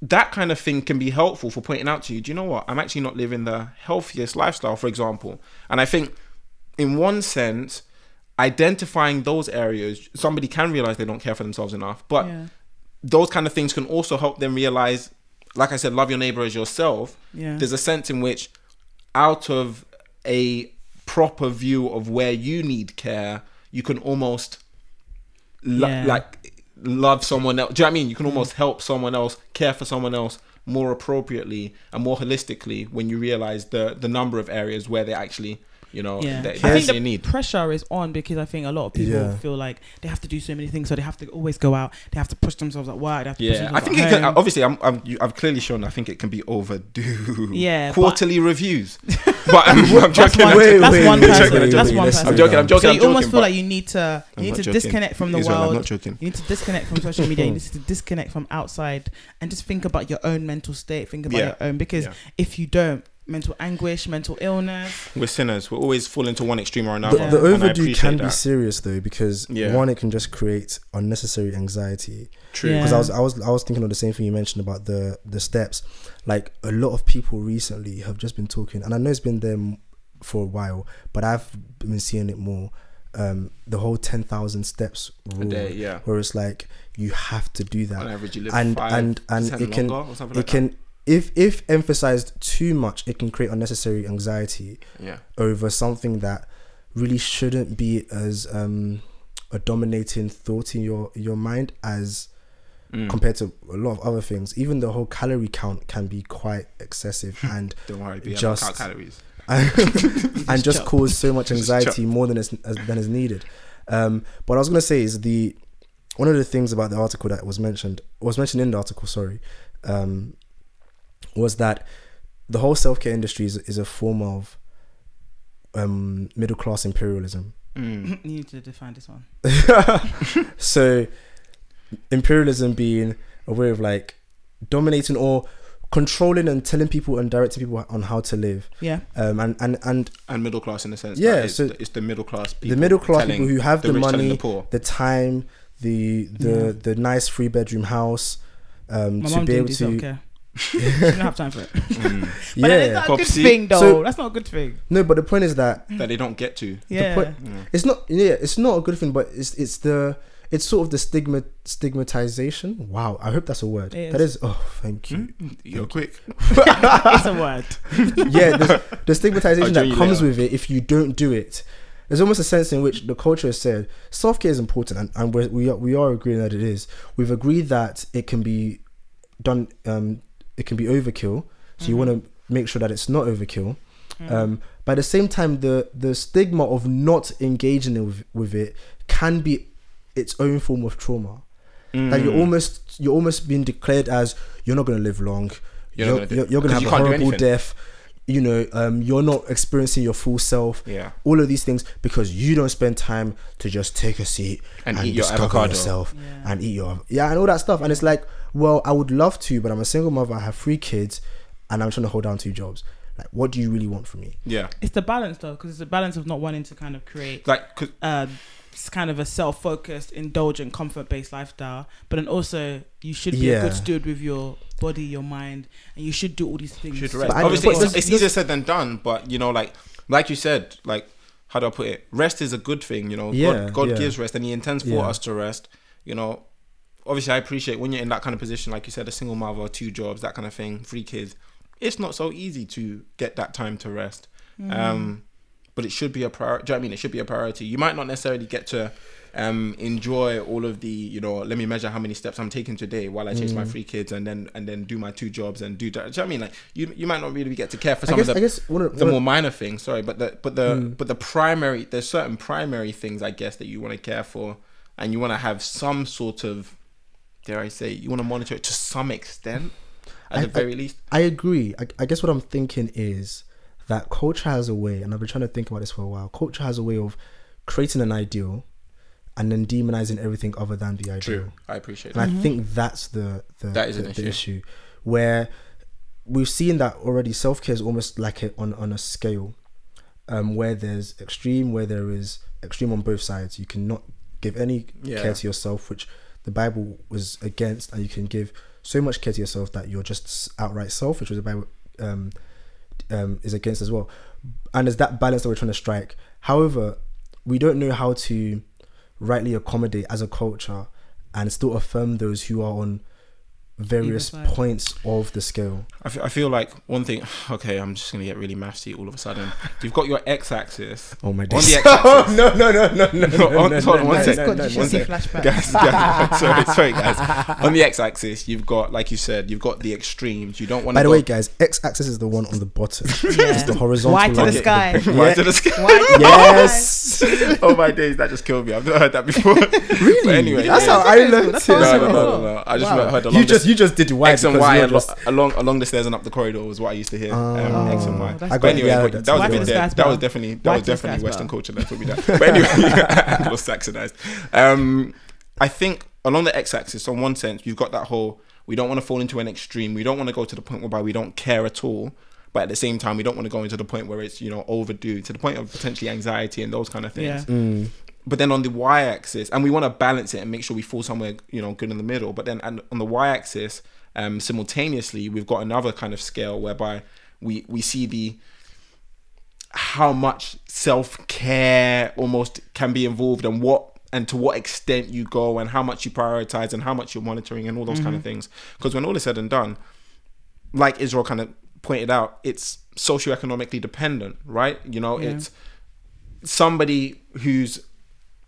that kind of thing can be helpful for pointing out to you do you know what? I'm actually not living the healthiest lifestyle for example. And i think in one sense identifying those areas somebody can realize they don't care for themselves enough but Yeah. those kind of things can also help them realize like i said love your neighbor as yourself. Yeah. there's a sense in which out of a proper view of where you need care you can almost lo- Yeah. like love someone else do you know what i mean you can almost help someone else care for someone else more appropriately and more holistically when you realize the the number of areas where they actually you know Yeah, they, I they think the need pressure is on because I think a lot of people Yeah. feel like they have to do so many things, so they have to always go out. They have to push themselves at work. They have to push yeah, themselves I think at it can, obviously I'm, I'm you- I've clearly shown I think it can be overdue. Yeah, but- quarterly reviews. But um, I'm, I'm joking. one, I'm Wait, joking. that's wait, one wait, person. wait, that's one person. I'm joking. I'm joking. So I'm you joking. almost feel like you need to you I'm need to joking. disconnect from the Israel, I'm world. not joking. You need to disconnect from social media. you need to disconnect from outside and just think about your own mental state. Think about Yeah. your own because Yeah. if you don't, mental anguish, mental illness. We're sinners. We're always fall into one extreme or The, another. Yeah. the and overdue appreciate can be serious though because Yeah. one, it can just create unnecessary anxiety. True. Yeah. Because I was I was I was thinking of the same thing you mentioned about the the steps. Like a lot of people recently have just been talking, and I know it's been there for a while, but I've been seeing it more. Um, the whole ten thousand steps rule, day, yeah. where it's like you have to do that, On average, you live and five and and percent it can or it like can if if emphasized too much, it can create unnecessary anxiety. Yeah. over something that really shouldn't be as um, a dominating thought in your your mind as Mm. compared to a lot of other things. Even the whole calorie count can be quite excessive and Don't worry, be Just- just calories. and just chop. cause so much anxiety more than is as, than is needed. Um, but I was gonna say is the one of the things about the article that was mentioned was mentioned in the article. Sorry, um, was that the whole self care industry is, is a form of um, middle class imperialism. Mm. you need to define this one. so imperialism being a way of like dominating or controlling and telling people and directing people on how to live Yeah. um and and and And middle class in a sense. Yeah, it's, so the, it's the middle class people. the middle class people who have the, rich telling money the poor. the time the the Yeah. the nice three bedroom house um My to mum be didn't able do to self care. she didn't have time for it. Mm. But yeah that's not a good Popsy. thing, though. So- that's not a good thing. no but the point is that that they don't get to. Yeah. point- it's not yeah it's not a good thing but it's it's the it's sort of the stigma stigmatization wow i hope that's a word It that is. is oh thank you Mm? You're quick. it's a word. yeah, the, the stigmatization that comes later. with it if you don't do it. There's almost a sense in which the culture has said self care is important, and, and we're, we are, we are agreeing that it is. We've agreed that it can be done. Um, it can be overkill. So you want to make sure that it's not overkill. Um, but at the same time, the the stigma of not engaging with, with it can be its own form of trauma. That Mm. you're almost you're almost being declared as you're not going to live long. You're You're not gonna you're, you're, going to 'cause have a horrible death. You know, um, you're not experiencing your full self. Yeah. All of these things because you don't spend time to just take a seat And and, eat your avocado. yourself Yeah. and eat your yeah and all that stuff. And it's like, well, I would love to, but I'm a single mother. I have three kids, and I'm trying to hold down two jobs. Like, what do you really want from me? Yeah. It's the balance, though, because it's the balance of not wanting to kind of create Like, 'cause- uh, it's kind of a self-focused, indulgent, comfort-based lifestyle. But then also, you should be a good steward with your body, your mind, and you should do all these things. should rest. Obviously, but it's, it's easier said than done. But you know, like like you said, like how do I put it? Rest is a good thing. You know, Yeah, God, God yeah. gives rest, and He intends for Yeah. us to rest. You know, obviously, I appreciate when you're in that kind of position, like you said, a single mother, two jobs, that kind of thing, three kids. It's not so easy to get that time to rest. Um, but it should be a priority. Do you know what I mean? It should be a priority. You might not necessarily get to um, enjoy all of the, you know, let me measure how many steps I'm taking today while I chase Mm. my three kids and then and then do my two jobs and do that. Do you know what I mean? Like you, you might not really get to care for I some guess, of the, I guess the more minor things. Sorry, but the but the Mm. but the primary there's certain primary things I guess that you want to care for and you want to have some sort of dare I say you want to monitor it to some extent at I- the very least. I agree. I, I guess what I'm thinking is that culture has a way, and I've been trying to think about this for a while. Culture has a way of creating an ideal and then demonizing everything other than the ideal. True, I appreciate And that. I think that's the the, That is the, an the issue. issue where we've seen that already. Self care is almost like it on on a scale, um, where there's extreme, where there is extreme on both sides. You cannot give any Yeah. care to yourself, which the Bible was against, and you can give so much care to yourself that you're just outright selfish, which the Bible um, um, is against as well. And there's that balance that we're trying to strike. However, we don't know how to rightly accommodate as a culture and still affirm those who are on various points of the scale. I feel like one thing. Okay, I'm just gonna get really mathsy all of a sudden. You've got your x-axis. Oh my On days! the x-axis. no, no, no, no, no, No, no, on- no, hold on no, one no, sec. no, God, no, did you no, see no. flashbacks? guys, guys, sorry, sorry, guys. On the x-axis, you've got, like you said, you've got the extremes. You don't want. By to the way, guys, x-axis is the one on the bottom. It's the horizontal Why to the line. sky? right Yeah. to the sky. Why- Yes. oh my days, that just killed me. I've not heard that before. really? But anyway, that's yeah. how I learned it. No, I no, no, no, no. I just Wow. heard along You just the you just did why X and Y you're just- along along the stairs and up the corridor was what I used to hear. um, Oh. X and Y. that's But anyway, yeah, that's that was a bit dead. That was definitely that was definitely Western culture. Let's be that. But anyway, was saxonized. Um, I think along the x-axis, on one sense, you've got that whole we don't want to fall into an extreme. We don't want to go to the point whereby we don't care at all. But at the same time, we don't want to go into the point where it's you know overdue to the point of potentially anxiety and those kind of things. Yeah. Mm. But then on the y-axis, and we want to balance it and make sure we fall somewhere you know good in the middle. But then and on the y-axis, um, simultaneously, we've got another kind of scale whereby we we see the how much self-care almost can be involved and what and to what extent you go and how much you prioritize and how much you're monitoring and all those kind of things because when all is said and done like israel kind of pointed out it's socioeconomically dependent right you know Yeah. it's somebody who's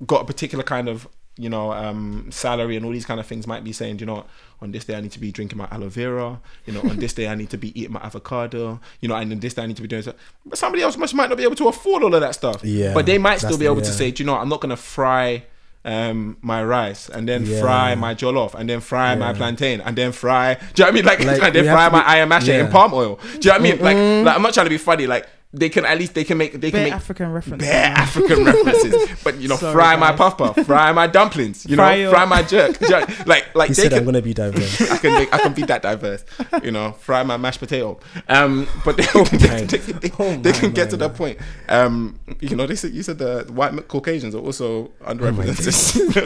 got a particular kind of you know um salary and all these kind of things might be saying you know what, on this day i need to be drinking my aloe vera. You know on this day i need to be eating my avocado. You know and on this day i need to be doing so. But somebody else must might not be able to afford all of that stuff. Yeah, but they might still be able to say do you know what, i'm not gonna fry um my rice and then Yeah. fry my jollof and then fry my plantain and then fry do you know what i mean? Like, Like, and then fry my be- iron mash in palm oil. Do you know what i mean? Like, like i'm not trying to be funny. Like they can at least they can make they can make African references. bare African references. But you know, Sorry, fry my guys. puff puff, fry my dumplings, you Fry know, your- fry my jerk. Do you know, like like He they said, can, "I'm gonna be diverse." I can make, I can be that diverse, you know, fry my mashed potato. Um, but they, they, they, they, Oh they can get to my, that point. Um, you know, they said you said the white Caucasians are also Oh underrepresented.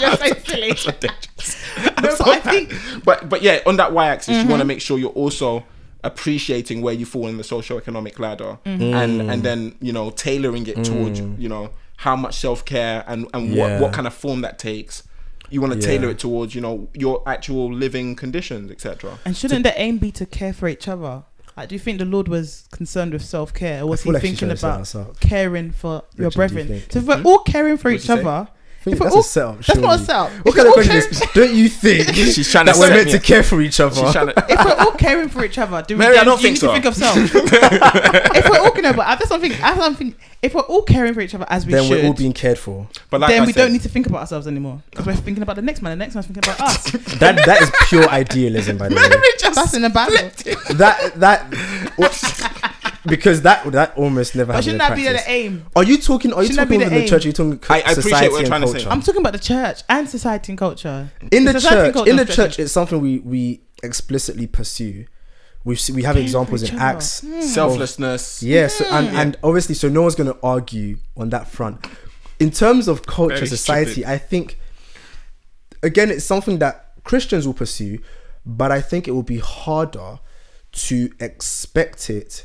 You're so silly. So dangerous. No, but I think but but yeah, on that y-axis, you Mm-hmm. want to make sure you're also appreciating where you fall in the socioeconomic ladder, Mm-hmm. and Mm. and then you know tailoring it towards you know how much self care and and what Yeah. what kind of form that takes. You want to Yeah. tailor it towards you know your actual living conditions, etc. And shouldn't the aim be to care for each other? Like, do you think the Lord was concerned with self care, or was he like thinking trying to set about caring for your Richard, do you brethren? think? So if we're all caring for What'd each you say? other, I think that's all, a setup. that's not a setup. What If kind of we're question is? Don't you think She's trying to that we're meant me to up. care for each other? She's trying to. if we're all caring for each other, do we Mary, I don't you think need so. to think of self? if we're all gonna, but I just don't think. I don't think if we're all caring for each other as we then should, we're all being cared for. But like then I we said, don't need to think about ourselves anymore because we're thinking about the next man. The next man's thinking about us. That that is pure idealism, by the way. That's in the Bible. That that what, because that that almost never But happened. shouldn't in that be the aim? Are you talking? Are you Shouldn't talking be within the the church? Are you talking I- I appreciate society what you're and trying to say. culture? I'm talking about the church and society and culture. in the Society and church, in the church, it's something we we explicitly pursue. We see, we have Caring examples in other. Acts. Hmm. selflessness. Yeah, hmm. so, and, and obviously, so no one's going to argue on that front. in terms of culture, Very society, stupid. I think again it's something that Christians will pursue, but I think it will be harder to expect it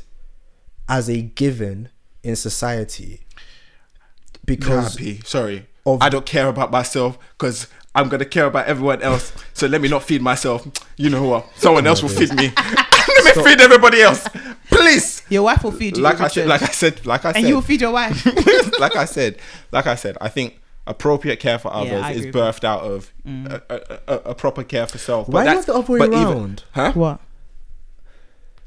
as a given in society because Happy. Sorry. of- I don't care about myself because I'm gonna care about everyone else. So let me not feed myself. You know what? Someone else will feed me. let me feed everybody else, please. Your wife will feed you. Like I said, like I said, like I said, and said, you will feed your wife. like I said, like I said, I think appropriate care for others I is agree with Mm. birthed out of a, a, a, a proper care for self. Why that's- not the other way but even- around? huh? what?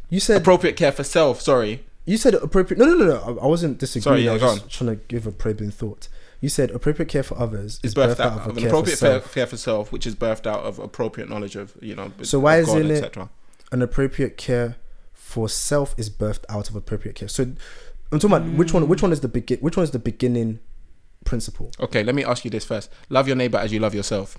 you said Appropriate care for self. Sorry. You said appropriate. No, no, no, no. I, wasn't disagreeing. Sorry, yeah, I was go just on. trying to give a probing thought. You said appropriate care for others Is is birthed birthed out of of an care for appropriate care, for self, which is birthed out of appropriate knowledge of you know. So why isn't it- etc. An appropriate care for self is birthed out of appropriate care. So I'm talking about which one. Which one is the begin? Which one is the beginning principle? Okay, let me ask you this first. Love your neighbor as you love yourself.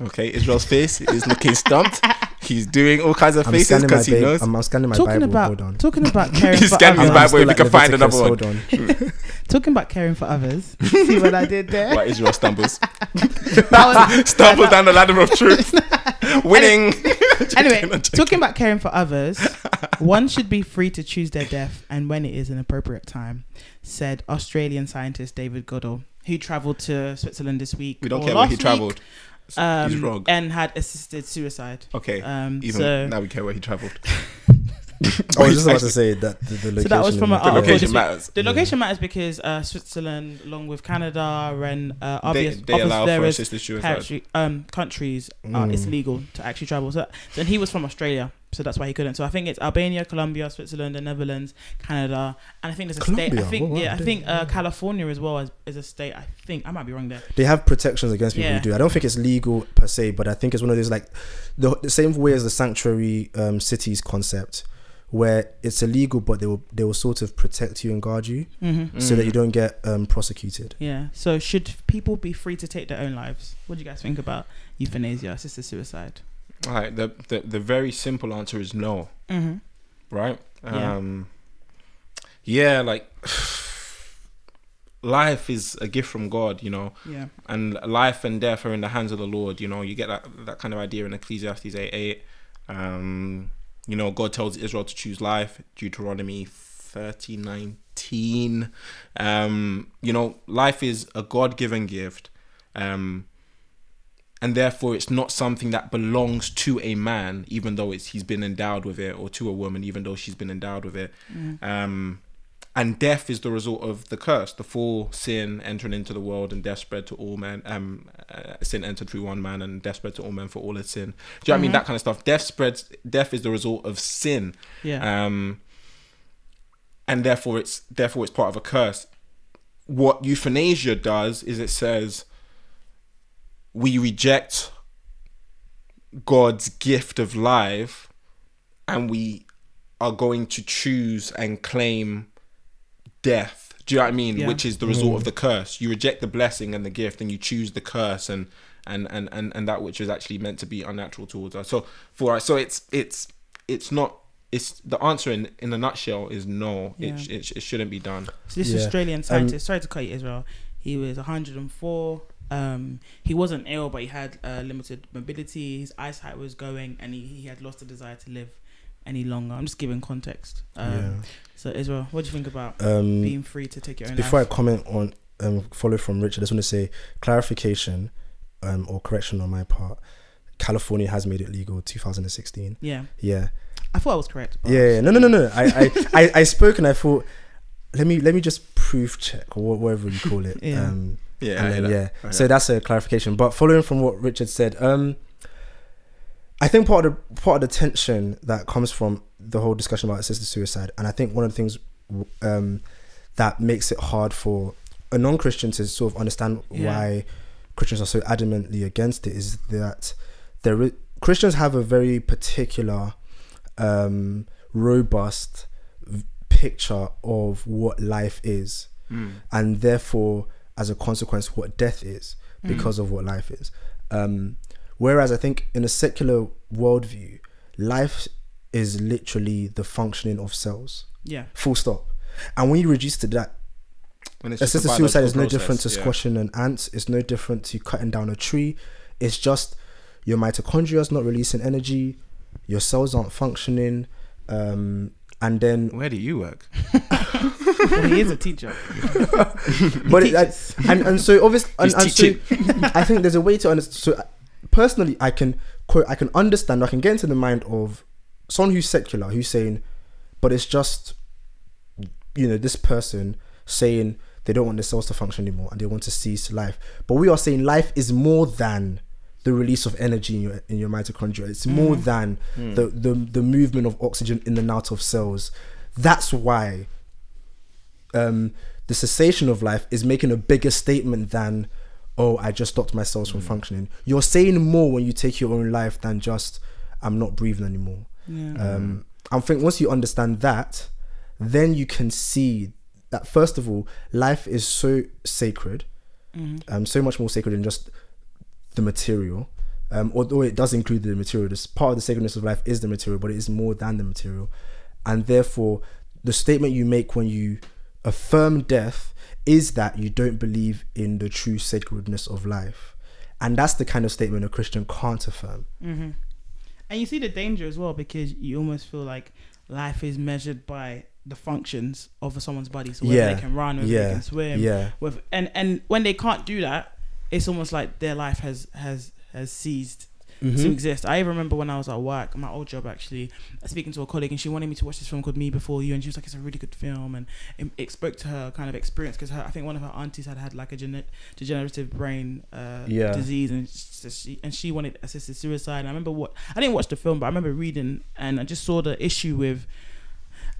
Okay, Israel's face is looking stumped. He's doing all kinds of I'm faces because he Bible. knows. I'm, I'm scanning my talking Bible. about Hold on. talking about caring He's for scanning his others. Bible. I'm if you can find another one. Hold on. Talking about caring for others. See what I did there? Why Israel stumbles, That was- stumbles down the ladder of truth, winning. anyway, I'm talking about caring for others, one should be free to choose their death and when it is an appropriate time, said Australian scientist David Goodall, who travelled to Switzerland this week. We don't or care where last he week, travelled. Um, He's wrong. And had assisted suicide. Okay, Um, even so, now we care where he travelled. I was just about to say that the, the location. So that was from is an The article location this week. matters. The location matters because uh, Switzerland, along with Canada and uh, They, obvious, they obvious allow for various assisted suicide. country, um, countries, uh, it's legal to actually travel. So, so and he was from Australia, so that's why he couldn't. So I think it's Albania, Colombia, Switzerland, the Netherlands, Canada, and I think there's a state. I think What- what yeah, I think uh, California as well as is a state. I think I might be wrong there. They have protections against people Yeah. who do. I don't think it's legal per se, but I think it's one of those like the, the same way as the sanctuary um, cities concept, where it's illegal, but they will they will sort of protect you and guard you Mm-hmm. so that you don't get um, prosecuted. Yeah. So should people be free to take their own lives? What do you guys think about euthanasia, assisted suicide? All right, the, the the very simple answer is no. Mm-hmm. right? Yeah. Um yeah, like life is a gift from God, you know, Yeah. and life and death are in the hands of the Lord, you know. You get that that kind of idea in Ecclesiastes 8 8. Um, you know, God tells Israel to choose life, Deuteronomy thirty nineteen. Um, you know, life is a God given gift. Um and therefore it's not something that belongs to a man even though it's he's been endowed with it or to a woman even though she's been endowed with it. Um and death is the result of the curse the fall sin entering into the world and death spread to all men um uh, sin entered through one man and death spread to all men for all had sin. Do you know what i mean? That kind of stuff. Death spreads death is the result of sin. Yeah. um and therefore it's therefore it's part of a curse. What euthanasia does is it says we reject God's gift of life and we are going to choose and claim death. Do you know what I mean? Yeah. Which is the result of mm. the curse. You reject the blessing and the gift and you choose the curse and and and and, and that which is actually meant to be unnatural towards us. So for us so it's it's it's not it's the answer in in a nutshell is no. It, Yeah. it, it shouldn't be done. So this Yeah. Australian um, scientist, sorry to cut you, Israel. He was 104. Um, he wasn't ill, but he had uh, limited mobility. His eyesight was going, and he, he had lost the desire to live any longer. I'm just giving context. Um, So Israel, what do you think about Um, being free to take your own before I comment on um, follow from Richard, I just want to say clarification um, or correction on my part. California has made it legal 2016. yeah, Yeah. I thought I was correct. Yeah, yeah. No, no, no, no. I, I, I, I spoke and I thought, let me let me just proof check or whatever you call it. Yeah. Um, Yeah, and then, yeah. that. So that's a clarification. But following from what Richard said, um, I think part of the part of the tension that comes from the whole discussion about assisted suicide, and I think one of the things um, that makes it hard for a non-Christian to sort of understand Yeah. why Christians are so adamantly against it is that there is, Christians have a very particular, um, robust picture of what life is Mm. and therefore as a consequence what death is Mm. because of what life is um whereas i think in a secular worldview life is literally the functioning of cells yeah, full stop and when you reduce to that it's just a assisted suicide is no biological different to yeah. squashing an ant. It's no different to cutting down a tree. It's just your mitochondria is not releasing energy, your cells aren't functioning, um, and then Where do you work? Well, he is a teacher. but it, teaches. and and so obviously and, and so I think there's a way to understand. So personally, I can quote, I can understand, I can get into the mind of someone who's secular, who's saying, but it's just you know this person saying they don't want the cells to function anymore and they want to cease life. But we are saying life is more than the release of energy in your in your mitochondria. It's more than the, the the movement of oxygen in and out of cells. That's why um, the cessation of life is making a bigger statement than, oh, I just stopped my cells from functioning. You're saying more when you take your own life than just, I'm not breathing anymore. Yeah. Um, I think once you understand that, then you can see that first of all, life is so sacred, um, so much more sacred than just the material. Um, although it does include the material, this part of the sacredness of life is the material, but it is more than the material, and therefore, the statement you make when you affirm death is that you don't believe in the true sacredness of life, and that's the kind of statement a Christian can't affirm. And you see the danger as well because you almost feel like life is measured by the functions of someone's body. So whether Yeah. they can run, whether Yeah. they can swim, Yeah. with and and when they can't do that, it's almost like their life has has has ceased Mm-hmm. to exist. I even remember when I was at work, my old job actually, speaking to a colleague, and she wanted me to watch this film called Me Before You, and she was like, "It's a really good film," and it, it spoke to her kind of experience because I think one of her aunties had had like a gene- degenerative brain uh, Yeah. disease, and she and she wanted assisted suicide. And I remember what I didn't watch the film, but I remember reading, and I just saw the issue with.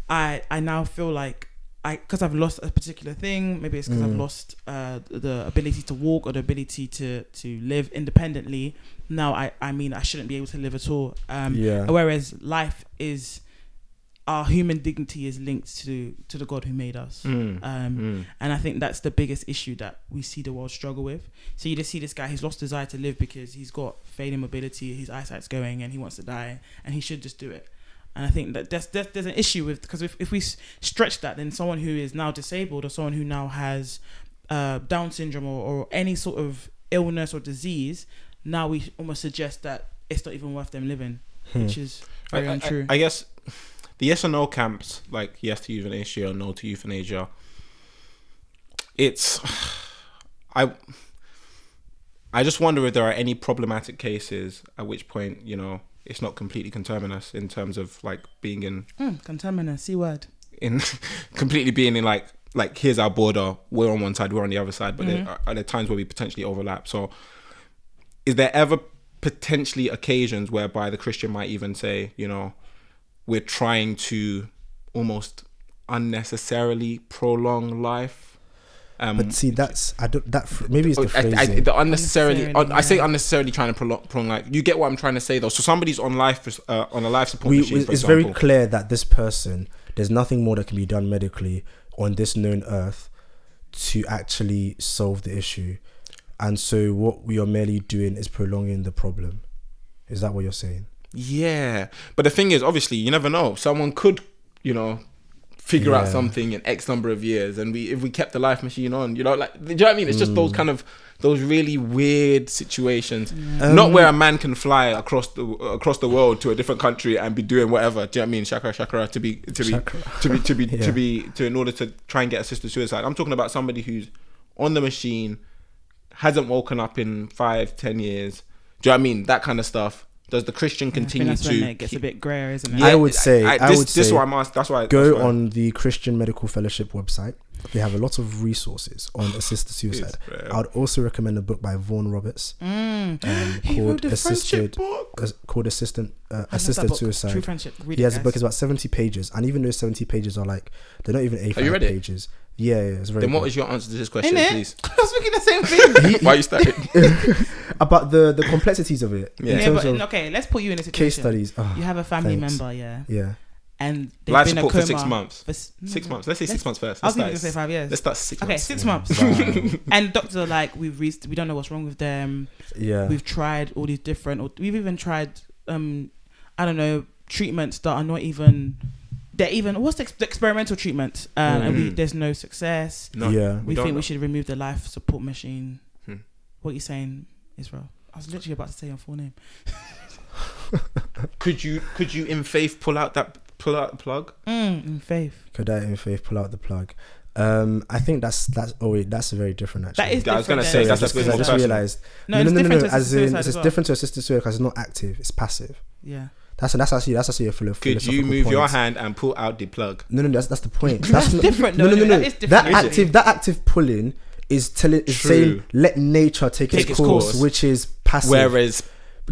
I I now feel like I because I've lost a particular thing. Maybe it's because I've Mm. lost uh, the ability to walk or the ability to to live independently. Now I I mean I shouldn't be able to live at all. Um, Yeah. Whereas life is our human dignity is linked to to the God who made us. Mm. Um, Mm. and I think that's the biggest issue that we see the world struggle with. So you just see this guy, he's lost desire to live because he's got failing mobility, his eyesight's going, and he wants to die, and he should just do it. And I think that there's, there's, there's an issue with, because if, if we stretch that, then someone who is now disabled or someone who now has uh, Down syndrome or, or any sort of illness or disease, now we almost suggest that it's not even worth them living, which is very I- untrue. I, I guess the yes or no camps, like yes to euthanasia or no to euthanasia, it's I I just wonder if there are any problematic cases at which point you know it's not completely conterminous in terms of like being in mm, contaminant, C word. in completely being in like like here's our border we're on one side we're on the other side but there are, are there times where we potentially overlap so is there ever potentially occasions whereby the christian might even say you know we're trying to almost unnecessarily prolong life um But see, that's I don't that phr- maybe it's the I, I, the unnecessarily, Unnecessarily, I say unnecessarily trying to prolong, prolong like you get what I'm trying to say though. So somebody's on life uh, on a life support we, machine. it's for very clear that this person there's nothing more that can be done medically on this known earth to actually solve the issue and so what we are merely doing is prolonging the problem is that what you're saying Yeah, but the thing is, obviously, you never know. Someone could, you know, figure out something in X number of years, and we if we kept the life machine on, you know, like, do you know what I mean? It's just those kind of those really weird situations. Not Um, where a man can fly across the across the world to a different country and be doing whatever. Do you know what I mean? Shakara, shakara, to be to be to be to be Yeah. to be to in order to try and get assisted suicide. I'm talking about somebody who's on the machine, hasn't woken up in five, ten years. Do you know what I mean? That kind of stuff. Does the Christian I think continue that's to when it gets keep- a bit grayer, isn't it? I would say- I this, would this is say why I'm asked. That's why go that's why- on the christian medical fellowship website they have a lot of resources on assisted suicide i would also recommend a book by vaughan roberts um, called assisted friendship book. called assistant uh, I love that assisted book, suicide True friendship. Read He it, has a book. It's about seventy pages, and even those seventy pages are like they're not even A you five read it? pages. Yeah, yeah, it's very. Then what good. is your answer to this question, Innit? please? I was thinking the same thing. why you started? about the the complexities of it? Yeah. yeah, but of okay, let's put you in a situation. case studies. Oh, You have a family thanks. member, yeah, yeah, and they've Life been support a for six months. For, no, Six no. months. Let's say 6 Let's- months first. I was Let's even gonna say five years. let's start six Okay, months. six months. Wow. and doctors are like, we've reached, we don't know what's wrong with them. yeah. We've tried all these different, or we've even tried, um, I don't know, treatments that are not even they're even what's the, ex- the experimental treatment, um, and we, Mm. there's no success. No, yeah. We don't think know. we should remove the life support machine. Hmm. What are you saying, Israel? I was literally about to say your full name. Could you could you in faith pull out that pull out the plug? Mm, in faith. Could I in faith pull out the plug? Um, I think that's that's oh wait, that's very different actually. That is. Yeah, I was gonna say, than that's because a I bit just more suicide. personal. realized. No, it's different to As in, it's different to assisted suicide because it's not active; it's passive. Yeah. That's that's actually that's actually a philo- Could you philosophical move your hand and pull out the plug? No, no, that's that's the point. That's not- different, No, no, no, no, no. that is different, That isn't it? active, that active pulling is telling, is saying let nature take, Take its, its course, course. which is passive. Whereas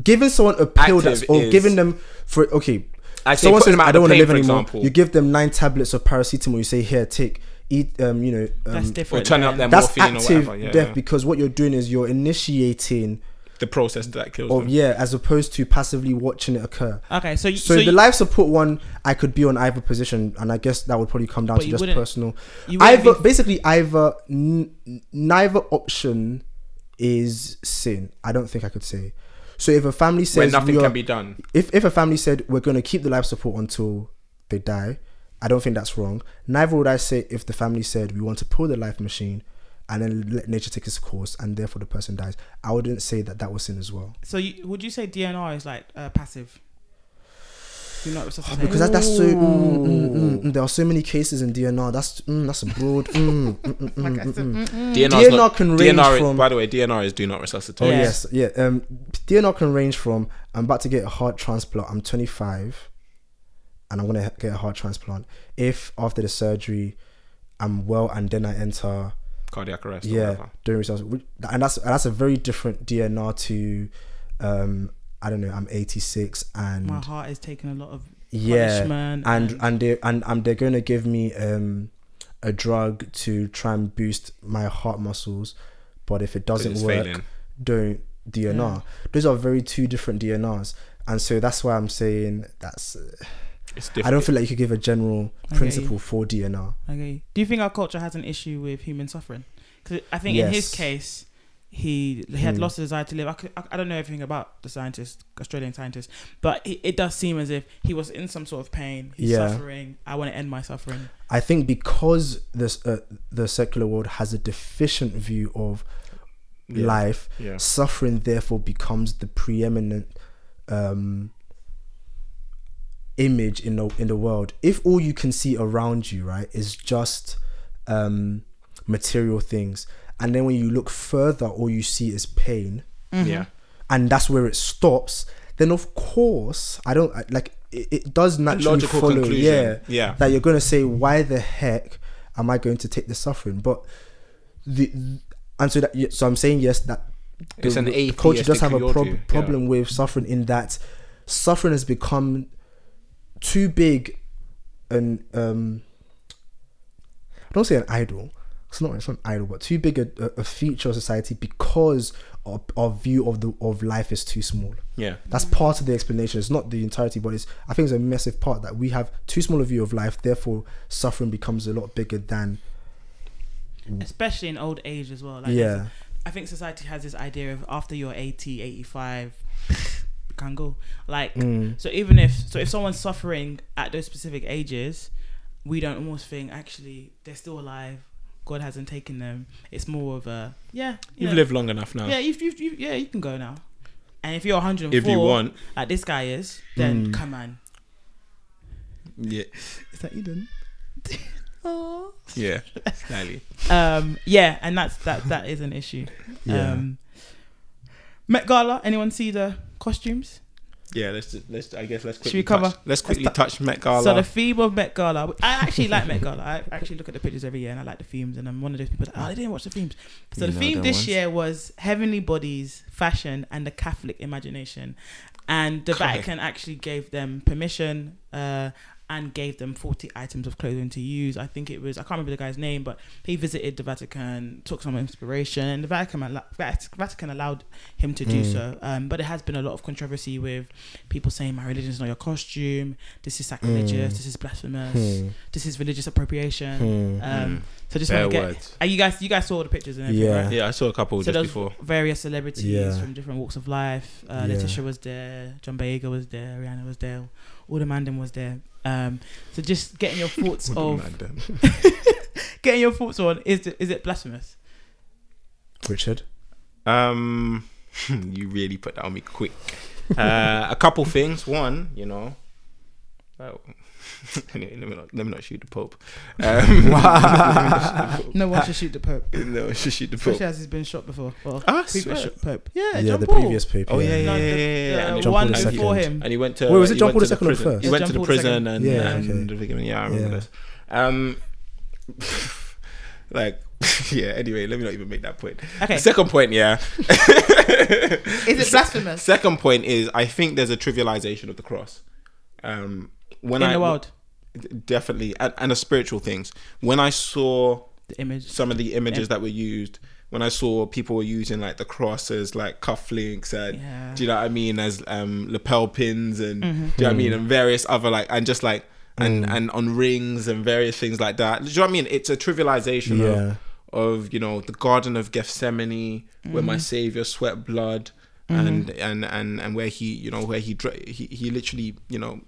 giving someone a pill that's or giving them for okay, I say someone putting says them out I don't want to live anymore. example. You give them nine tablets of paracetamol. You say here, take, eat. Um, you know, um, That's or different. turning up then. them that's morphine or active whatever. Yeah, death yeah. because what you're doing is you're initiating the process that kills of them. yeah, as opposed to passively watching it occur. Okay, so you, So, so, the you, life support one, I could be on either position, and I guess that would probably come down to just personal. you wouldn't Either be- basically either n- neither option is sin. I don't think I could say. So if a family Where says nothing are- can be done. if if a family said we're going to keep the life support until they die, I don't think that's wrong. Neither would I say if the family said we want to pull the life machine and then let nature take its course and therefore the person dies. I wouldn't say that that was sin as well. so you, would you say DNR is like uh, passive? Do not resuscitate. Because that, that's so. Mm, mm, mm, mm, there are so many cases in DNR. That's mm, that's a broad. Mm, mm, mm, mm, Like mm, mm. mm-mm. DNR, DNR not, can range DNR from- by the way, DNR is do not resuscitate. Oh Yeah. yes, yeah. Um, DNR can range from I'm about to get a heart transplant. I'm 25, and I'm gonna get a heart transplant. If after the surgery, I'm well, and then I enter Cardiac arrest. Or yeah whatever. during results, and that's and that's a very different DNR to, um, I don't know. I'm 86 and My heart is taking a lot of yeah punishment and and they and, and they're going to give me um a drug to try and boost my heart muscles but if it doesn't it's work failing. don't DNR those are very two different DNRs and so that's why I'm saying that's uh, It's I don't feel like you could give a general principle for DNR Okay. Do you think our culture has an issue with human suffering? Because I think in his case, he he had Hmm. lost the desire to live. I, could, I, I don't know everything about the scientist, Australian scientist, but it, it does seem as if he was in some sort of pain. He's Yeah. suffering. I want to end my suffering. I think because this uh, the secular world has a deficient view of Yeah. life Yeah. suffering therefore becomes the preeminent um image in the in the world if all you can see around you right is just um material things and then when you look further all you see is pain Yeah. and that's where it stops then of course i don't like it, it does naturally logical follow conclusion. yeah Yeah. that you're going to say why the heck am i going to take the suffering but the and so that yeah, so i'm saying yes that It's an the culture does have a prob- view, yeah. problem with suffering in that suffering has become too big and um I don't say an idol it's not it's not an idol but too big a, a, a feature of society because of our view of the of life is too small Yeah. that's part of the explanation it's not the entirety but it's I think it's a massive part that we have too small a view of life therefore suffering becomes a lot bigger than especially in old age as well. Like yeah I think society has this idea of after you're 80, 85, you can go. Like, Mm. so even if, so if someone's suffering at those specific ages, we don't almost think actually they're still alive. God hasn't taken them. It's more of a, yeah, you You've know, lived long enough now. yeah, you've, you've, you yeah, you can go now. And if you're 104, If you want. like this guy is, then Mm. come on. Yeah. is that Eden Oh. Yeah. Slightly. Um, yeah, and that's that. That is an issue. Yeah. Um, Met Gala. Anyone see the costumes? Yeah, let's let's I guess let's quickly Should we cover- touch, let's quickly tou- touch Met Gala. So the theme of Met Gala. I actually like Met Gala. I actually look at the pictures every year and I like the themes. And I'm one of those people that oh, I didn't watch the themes. So You the theme this ones. year was heavenly bodies, fashion, and the Catholic imagination. And the Vatican actually gave them permission. Uh, and gave them 40 items of clothing to use. I think it was, I can't remember the guy's name, but he visited the Vatican, took some inspiration, and the Vatican, Vatican allowed him to do Mm. so. Um, but it has been a lot of controversy with people saying, my religion is not your costume, this is sacrilegious, Mm. this is blasphemous, Hmm. this is religious appropriation. Hmm. Um, so just want to get, words. uh, you guys, you guys saw the pictures and everything, Yeah. right? Yeah, I saw a couple So just before. various celebrities Yeah. from different walks of life. Uh, Yeah. Letitia was there, John Boyega was there, Rihanna was there, all the mandem was there. Um, so just getting your thoughts of getting your thoughts on is it, is it blasphemous? Richard. Um, you really put that on me quick. Uh, a couple things. One, you know. Anyway, let me not let me not shoot the Pope. Um, No one should shoot the Pope, no, I should shoot the Pope. especially as he's been shot before. Well, Ah, previous shot Pope. Yeah, Yeah, John the Paul. previous paper. Oh yeah, yeah, No, yeah, yeah, the yeah. And John one Paul before him. And he went to. Wait, was it he John Paul to the II or first? He went to the prison and Yeah, and okay. Yeah, I remember Yeah. this. Um, like, yeah. Anyway, let me not even make that point. Okay. The second point, yeah. Is it blasphemous Second point is I think there's a trivialization of the cross. Um, when in I the world? definitely and, and the spiritual things. When I saw The image. some of the images that were used when I saw people were using like the crosses, like cufflinks and Yeah. do you know what I mean as um lapel pins and Mm-hmm. do you know what I mean and various other like and just like and and on rings and various things like that. Do you know what I mean? It's a trivialization Yeah. of of you know the Garden of Gethsemane where Mm-hmm. my Savior sweat blood and and and and where he you know where he dra- he, he literally you know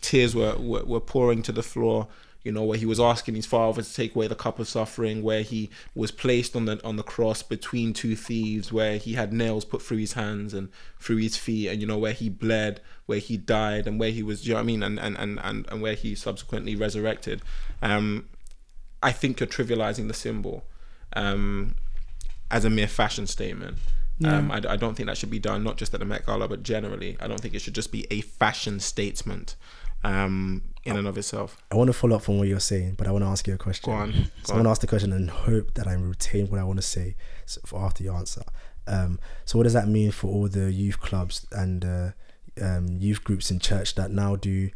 tears were, were were pouring to the floor you know where he was asking his father to take away the cup of suffering where he was placed on the on the cross between two thieves where he had nails put through his hands and through his feet and you know where he bled where he died and where he was you know what I mean and and and and, and where he subsequently resurrected um I think you're trivializing the symbol um, as a mere fashion statement. Um, I, I don't think that should be done, not just at the Met Gala, but generally. I don't think it should just be a fashion statement um, in and of itself. I want to follow up from what you're saying, but I want to ask you a question. Go on. So Go I want to ask the question and hope that I retain what I want to say for after you answer. Um, so what does that mean for all the youth clubs and uh, um, youth groups in church that now do,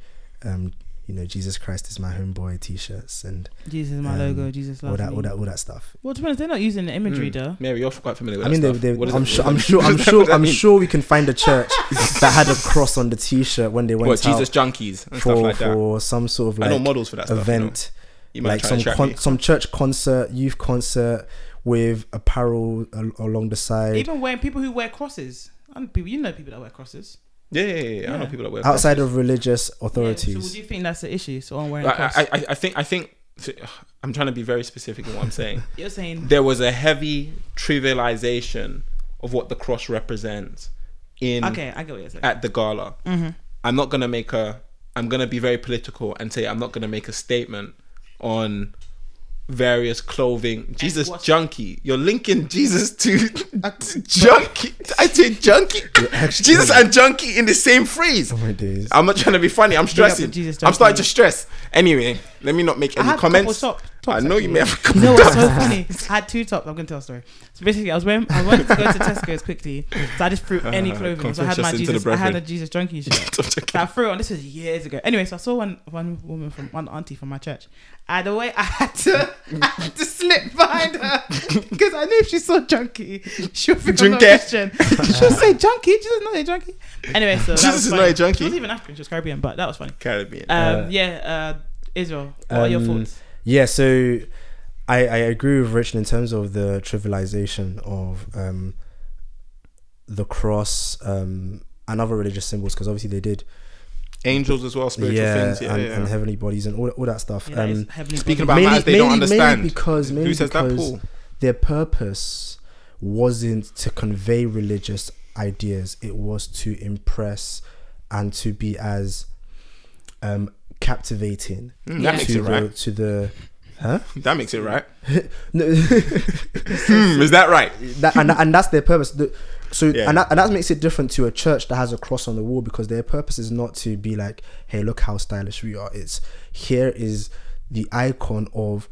um, you know, Jesus Christ is my homeboy T-shirts and Jesus is my um, logo. Jesus all that, me. all that, all that stuff. Well, to be honest, they're not using the imagery though. Mary, you're quite familiar with I mean, that they, stuff. they, I'm sure, I'm sure, I'm sure, what does that I'm sure we can find a church that had a cross on the T-shirt when they went What, Jesus junkies and for stuff like that. for some sort of I know like models for that stuff. you know. event. You might like some con- some church concert, youth concert with apparel al- along the side. Even wearing people who wear crosses. I know people, you know people that wear crosses. Yeah, yeah, yeah, yeah. I know people that wear outside of religious Yeah, authorities. so would you think that's the issue? So I'm wearing a I, cross. I, I, I think I think I'm trying to be very specific in what I'm saying. You're saying there was a heavy trivialization of what the cross represents in okay? I get what you're saying. at the gala. Mm-hmm. I'm not gonna make a. I'm gonna be very political and say I'm not gonna make a statement on various clothing. Jesus junkie. You're linking Jesus to junkie. I say junkie. Jesus and junkie in the same phrase. Oh my days. I'm not trying to be funny. I'm stressing. I'm starting to stress. Anyway, let me not make any comments. I tops, know you may have a couple. You know what's so funny? I had two tops. I'm gonna tell a story. So basically, I was wearing, I wanted to go to Tesco's quickly, so I just threw any Uh, clothing. So I had my us Jesus, I had a brethren. Jesus junkie shirt. I'm. So I threw it on. This was years ago. Anyway, so I saw one one woman from one auntie from my church. And the way I had to, I had to slip behind her because I knew if she saw junkie, she would think I'm not Junkie. Christian. She would say junkie. Jesus is not a junkie. Anyway, so that Jesus was is funny. not a junkie. She wasn't even African. She was Caribbean, but that was funny. Caribbean. Um, Uh, yeah, uh, Israel. What are your um, thoughts? Yeah, so I, I agree with Richard in terms of the trivialization of um, the cross um, and other religious symbols because obviously they did, Angels as well, spiritual yeah, things. Yeah, and, yeah. and heavenly bodies and all, all that stuff. Yeah, um, speaking body. about matters they don't understand. because mainly Who says that, because Paul? their purpose wasn't to convey religious ideas; it was to impress and to be as um, captivating Mm. That makes to it the right. to the huh? That makes it right. No, Hmm, is that right? that, and, and that's their purpose. The, so Yeah. and, that, and that makes it different to a church that has a cross on the wall because their purpose is not to be like, hey, look how stylish we are. It's here is the icon of,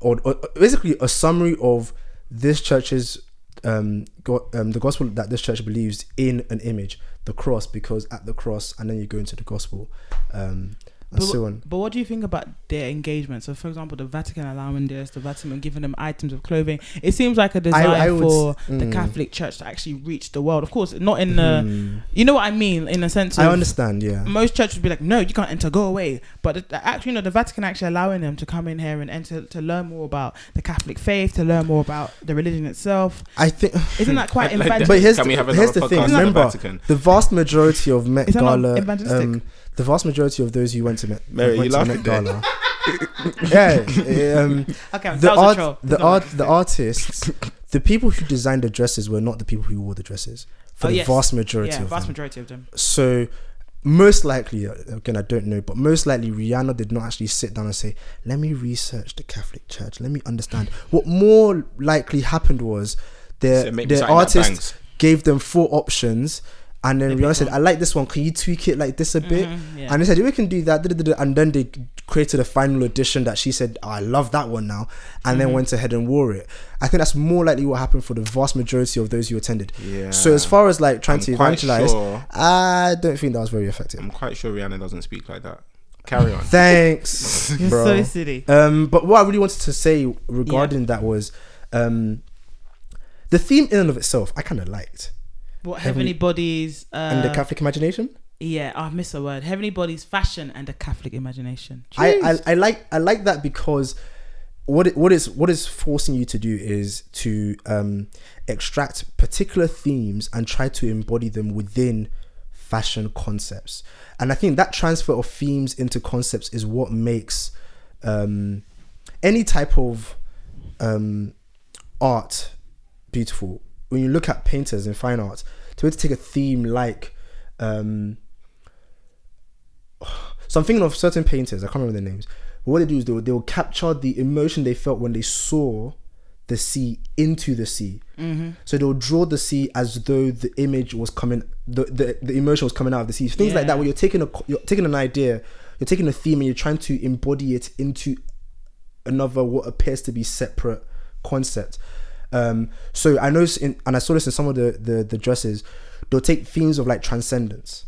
or, or basically a summary of this church's um, go, um the gospel that this church believes in an image, the cross, because at the cross, and then you go into the gospel, um, But, so but what do you think about their engagement? So, for example, the Vatican allowing this, the Vatican giving them items of clothing. It seems like a desire I would for s- the mm. Catholic Church to actually reach the world. Of course, not in the. Hmm. You know what I mean? In a sense, of, I understand, yeah. Most churches would be like, "No, you can't enter. Go away." But the, the, actually, you know, the Vatican actually allowing them to come in here and enter to learn more about the Catholic faith, to learn more about the religion itself. I think Isn't that quite Like- like? But here's Can we the, have here's the thing. podcast on the Remember, Vatican? the vast majority of Met Is that not Gala, um, the vast majority of those who went to Met, Mary, went you to Met Gala, yeah, um, Okay, the that was a art, troll. the It's not art, bad. the artists, the people who designed the dresses were not the people who wore the dresses. For Oh, the yes. vast majority yeah, of vast them. majority of them. So most likely, uh, again, I don't know, but most likely Rihanna did not actually sit down and say, "Let me research the Catholic Church. Let me understand." What more likely happened was So the make me the something that artist bangs. gave them four options. And then They Rihanna said, one. "I like this one. Can you tweak it like this a bit?" Mhm, yeah. And they said, "We can do that." And then they created a final edition that she said, oh, "I love that one now," and then Mm-hmm. went ahead and wore it. I think that's more likely what happened for the vast majority of those who attended. Yeah. So as far as like trying I'm to evangelize, sure- I don't think that was very effective. I'm quite sure Rihanna doesn't speak like that. Carry on. Thanks, You're bro. so silly. Um, but what I really wanted to say regarding that was, um, the theme in and of itself, I kind of liked, What Heavenly- heavenly bodies? Uh, and the Catholic imagination. Yeah, I missed a word. Heavenly bodies, fashion, and the Catholic imagination. I, I I like I like that because what it, what is what is forcing you to do is to um, extract particular themes and try to embody them within fashion concepts. And I think that transfer of themes into concepts is what makes um, any type of um, art beautiful. When you look at painters in fine arts, to be able to take a theme like um, so I'm thinking of certain painters. I can't remember their names. But what they do is they will, they will capture the emotion they felt when they saw the sea into the sea. Mm-hmm. So they'll draw the sea as though the image was coming, the, the, the emotion was coming out of the sea. Things like that, Yeah. where you're taking a you're taking an idea, you're taking a theme, and you're trying to embody it into another what appears to be separate concept. Um, so I know, in, and I saw this in some of the, the the dresses. They'll take themes of like transcendence,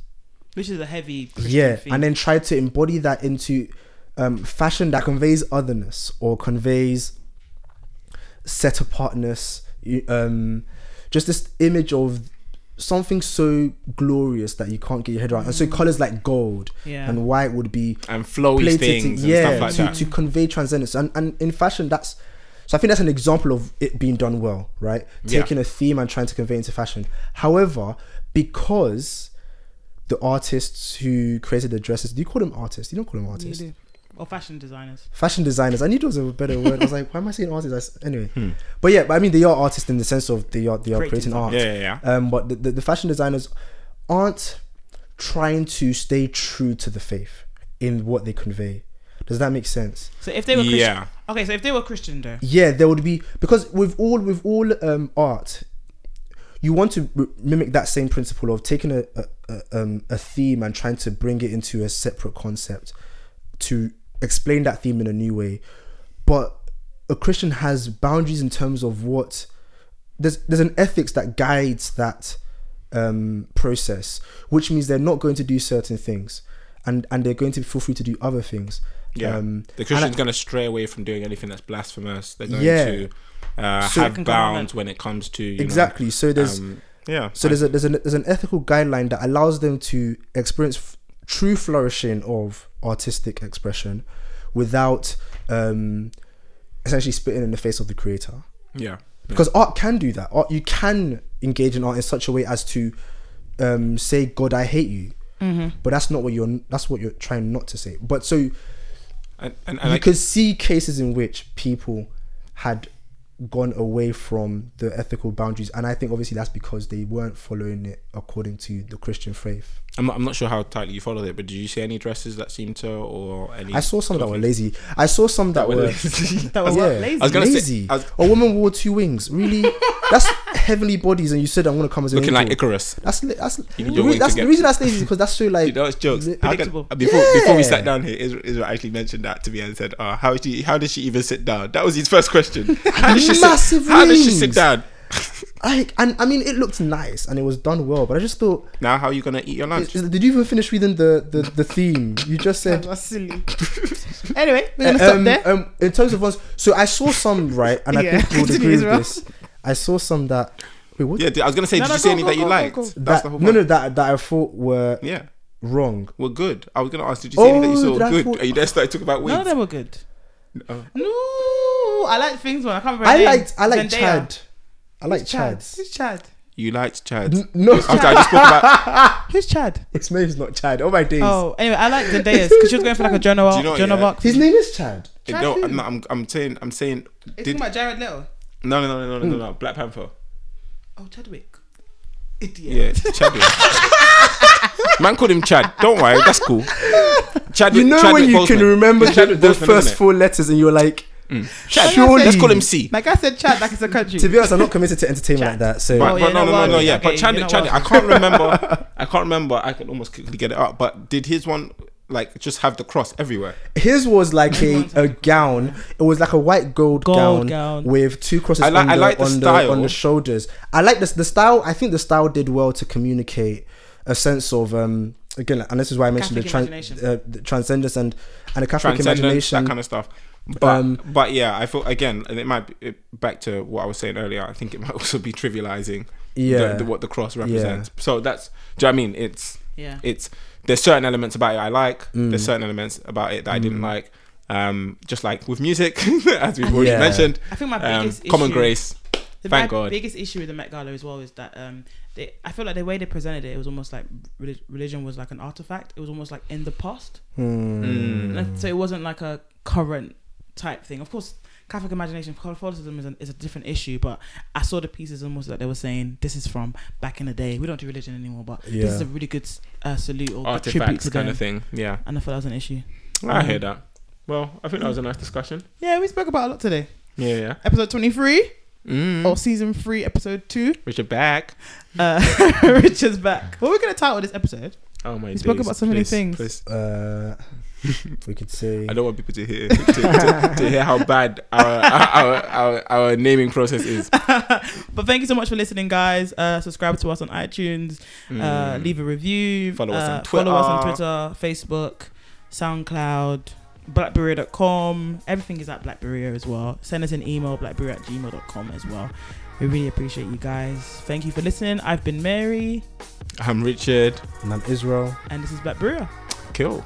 Which is a heavy. Christian yeah, theme. and then try to embody that into um, fashion that conveys otherness or conveys set apartness. Um, just this image of something so glorious that you can't get your head around. And so colors like gold Yeah. and white would be And flowy things to, and yeah, stuff like to, that. to convey transcendence. And, and in fashion, that's so I think that's an example of it being done well, right? Yeah. Taking a theme and trying to convey into fashion. However, because the artists who created the dresses, do you call them artists? You don't call them You artists. do. Or fashion designers. Fashion designers. I knew there was a better word. I was like, why am I saying artists? I s- Anyway, Hmm. but yeah, but I mean, they are artists in the sense of they are they are Creating creating art. Yeah, yeah, yeah. Um, but the, the, the fashion designers aren't trying to stay true to the faith in what they convey. Does that make sense? So if they were Christian, Yeah. okay, so if they were Christian though, Yeah, there would be because with all with all um, art, you want to r- mimic that same principle of taking a a, a, um, a theme and trying to bring it into a separate concept to explain that theme in a new way. But a Christian has boundaries in terms of what there's there's an ethics that guides that um, process, which means they're not going to do certain things, and and they're going to feel free to do other things. Yeah. Um, the Christian's going to stray away from doing anything that's blasphemous. They're going Yeah. to uh, So- have bounds when it comes to you know, exactly. so there's um, yeah. So there's a there's a there's an ethical guideline that allows them to experience f- true flourishing of artistic expression without um, essentially spitting in the face of the creator. yeah. Because art can do that. Art you can engage in art in such a way as to um, say, "God, I hate you," but that's not what you're. That's what you're trying not to say. But so And, and, and you like, could see cases in which people had gone away from the ethical boundaries. And i think obviously that's because they weren't following it according to the christian faith I'm, not, I'm not sure how tightly you followed it, but did you see any dresses that seemed to, or any? i saw some that were lazy i saw some that, were that was yeah, lazy. I was gonna say- lazy I was- a woman wore two wings really that's heavenly bodies and you said i'm gonna come as looking like. Icarus. that's that's You the, re- that's the reason that's lazy because that's so like You know, it's jokes. li- How can- Predictable. before before we sat down here, Israel, Israel actually mentioned that to me and said, "Oh, how did she? How did she even sit down?" That was his first question. How did she Massive sit? How did she sit down? I, and i mean it looked nice and it was done well but i just thought Now, how are you gonna eat your lunch? is- did you even finish reading the the, the theme you just said That's silly. anyway, we're gonna stop um, there. um, in terms of ones, so I saw some right, and I Yeah, think you would agree with this. I saw some that wait, what? Yeah, I was gonna say, No, did no, you see go, any go, that you go, go, liked? go. That's that the whole point. no, that that I thought were Yeah, wrong. well, good. I was gonna ask, did you see any that you Oh, saw did I good? thought- Are you there started talking about None of wigs? them were good. Oh. No, I like things when I can't remember. I liked I liked Zendaya. Chad. I like Who's Chad. Chad. Who's Chad? You liked Chad. N- no, After I just spoke about. Who's Chad? his name is not Chad. Oh my days. Oh, anyway, I like Zendaya's because she was going for like a Joan of Do you Arc. know, Joan of yeah? Arc. His name is Chad. Chad no, who? I'm, not, I'm, I'm saying, I'm saying. It's Did, about Jared Leto. no, no, no, no, no, no, hmm. no. Black Panther. Oh, Chadwick. Idiot. Yeah, Chadwick. Man called him Chad. Don't worry, that's cool. Chadwick. You know Chadwick when you Boseman. can remember the, Chadwick the Boseman, first innit? four letters and you're like, Chad. Surely. Let's call him C. Like I said, Chad, like it's a country. to be honest, I'm not committed to entertainment like that. So But, Oh, but yeah, no, no, no, no, no, yeah. okay, but you're Chadwick, not I can't remember. I can't remember. I can almost quickly get it up. But did his one like just have the cross everywhere? his was like a, a gown. It was like a white gold, Gold gown, gown. with two crosses I like- on, I the, like the on, style. the, on the shoulders. I like this the style. I think the style did well to communicate a sense of um again, and this is why I mentioned the, tran- imagination. uh, the transcendence and and the Catholic Transcendence, imagination. that kind of stuff. But Um, but yeah, I thought again, and it might be it, back to what I was saying earlier. I think it might also be trivializing Yeah. the, the, what the cross represents. So that's do you know what I mean? It's yeah. it's there's certain elements about it I like. Mm. There's certain elements about it that I didn't like. Um, just like with music, as we've already Yeah. mentioned. I think my Um, biggest common issue, grace. The Thank my God. biggest issue with the Met Gala as well is that um, they, I feel like the way they presented it, it was almost like religion was like an artifact. It was almost like in the past. Mm. So it wasn't like a current type thing. Of course, Catholic imagination, Catholicism is, an, is a different issue. But I saw the pieces almost like they were saying this is from back in the day. We don't do religion anymore, but this is a really good uh, salute or good tribute Artifacts to kind them. of thing. Yeah, And I thought that was an issue. I Um, hear that. Well, I think that was a nice discussion. Yeah, we spoke about a lot today. Yeah, yeah. Episode twenty three Mm. or season three, episode two. Richard back. Uh, Richard's back. What are we gonna title this episode? Oh my We spoke days. about so many things. please. Uh, we could say I don't want people to hear to, to, to hear how bad our, our, our our naming process is. But thank you so much for listening, guys. Uh, subscribe to us on iTunes. Uh, Mm. leave a review. Follow us on uh, Follow us on Twitter. Twitter, Facebook, SoundCloud, blackberea.com. Everything is at BlackBerea as well. Send us an email, blackberry at gmail.com as well. We really appreciate you guys. Thank you for listening. I've been Mary, I'm Richard. and I'm Israel. and this is Black Berea. Kill.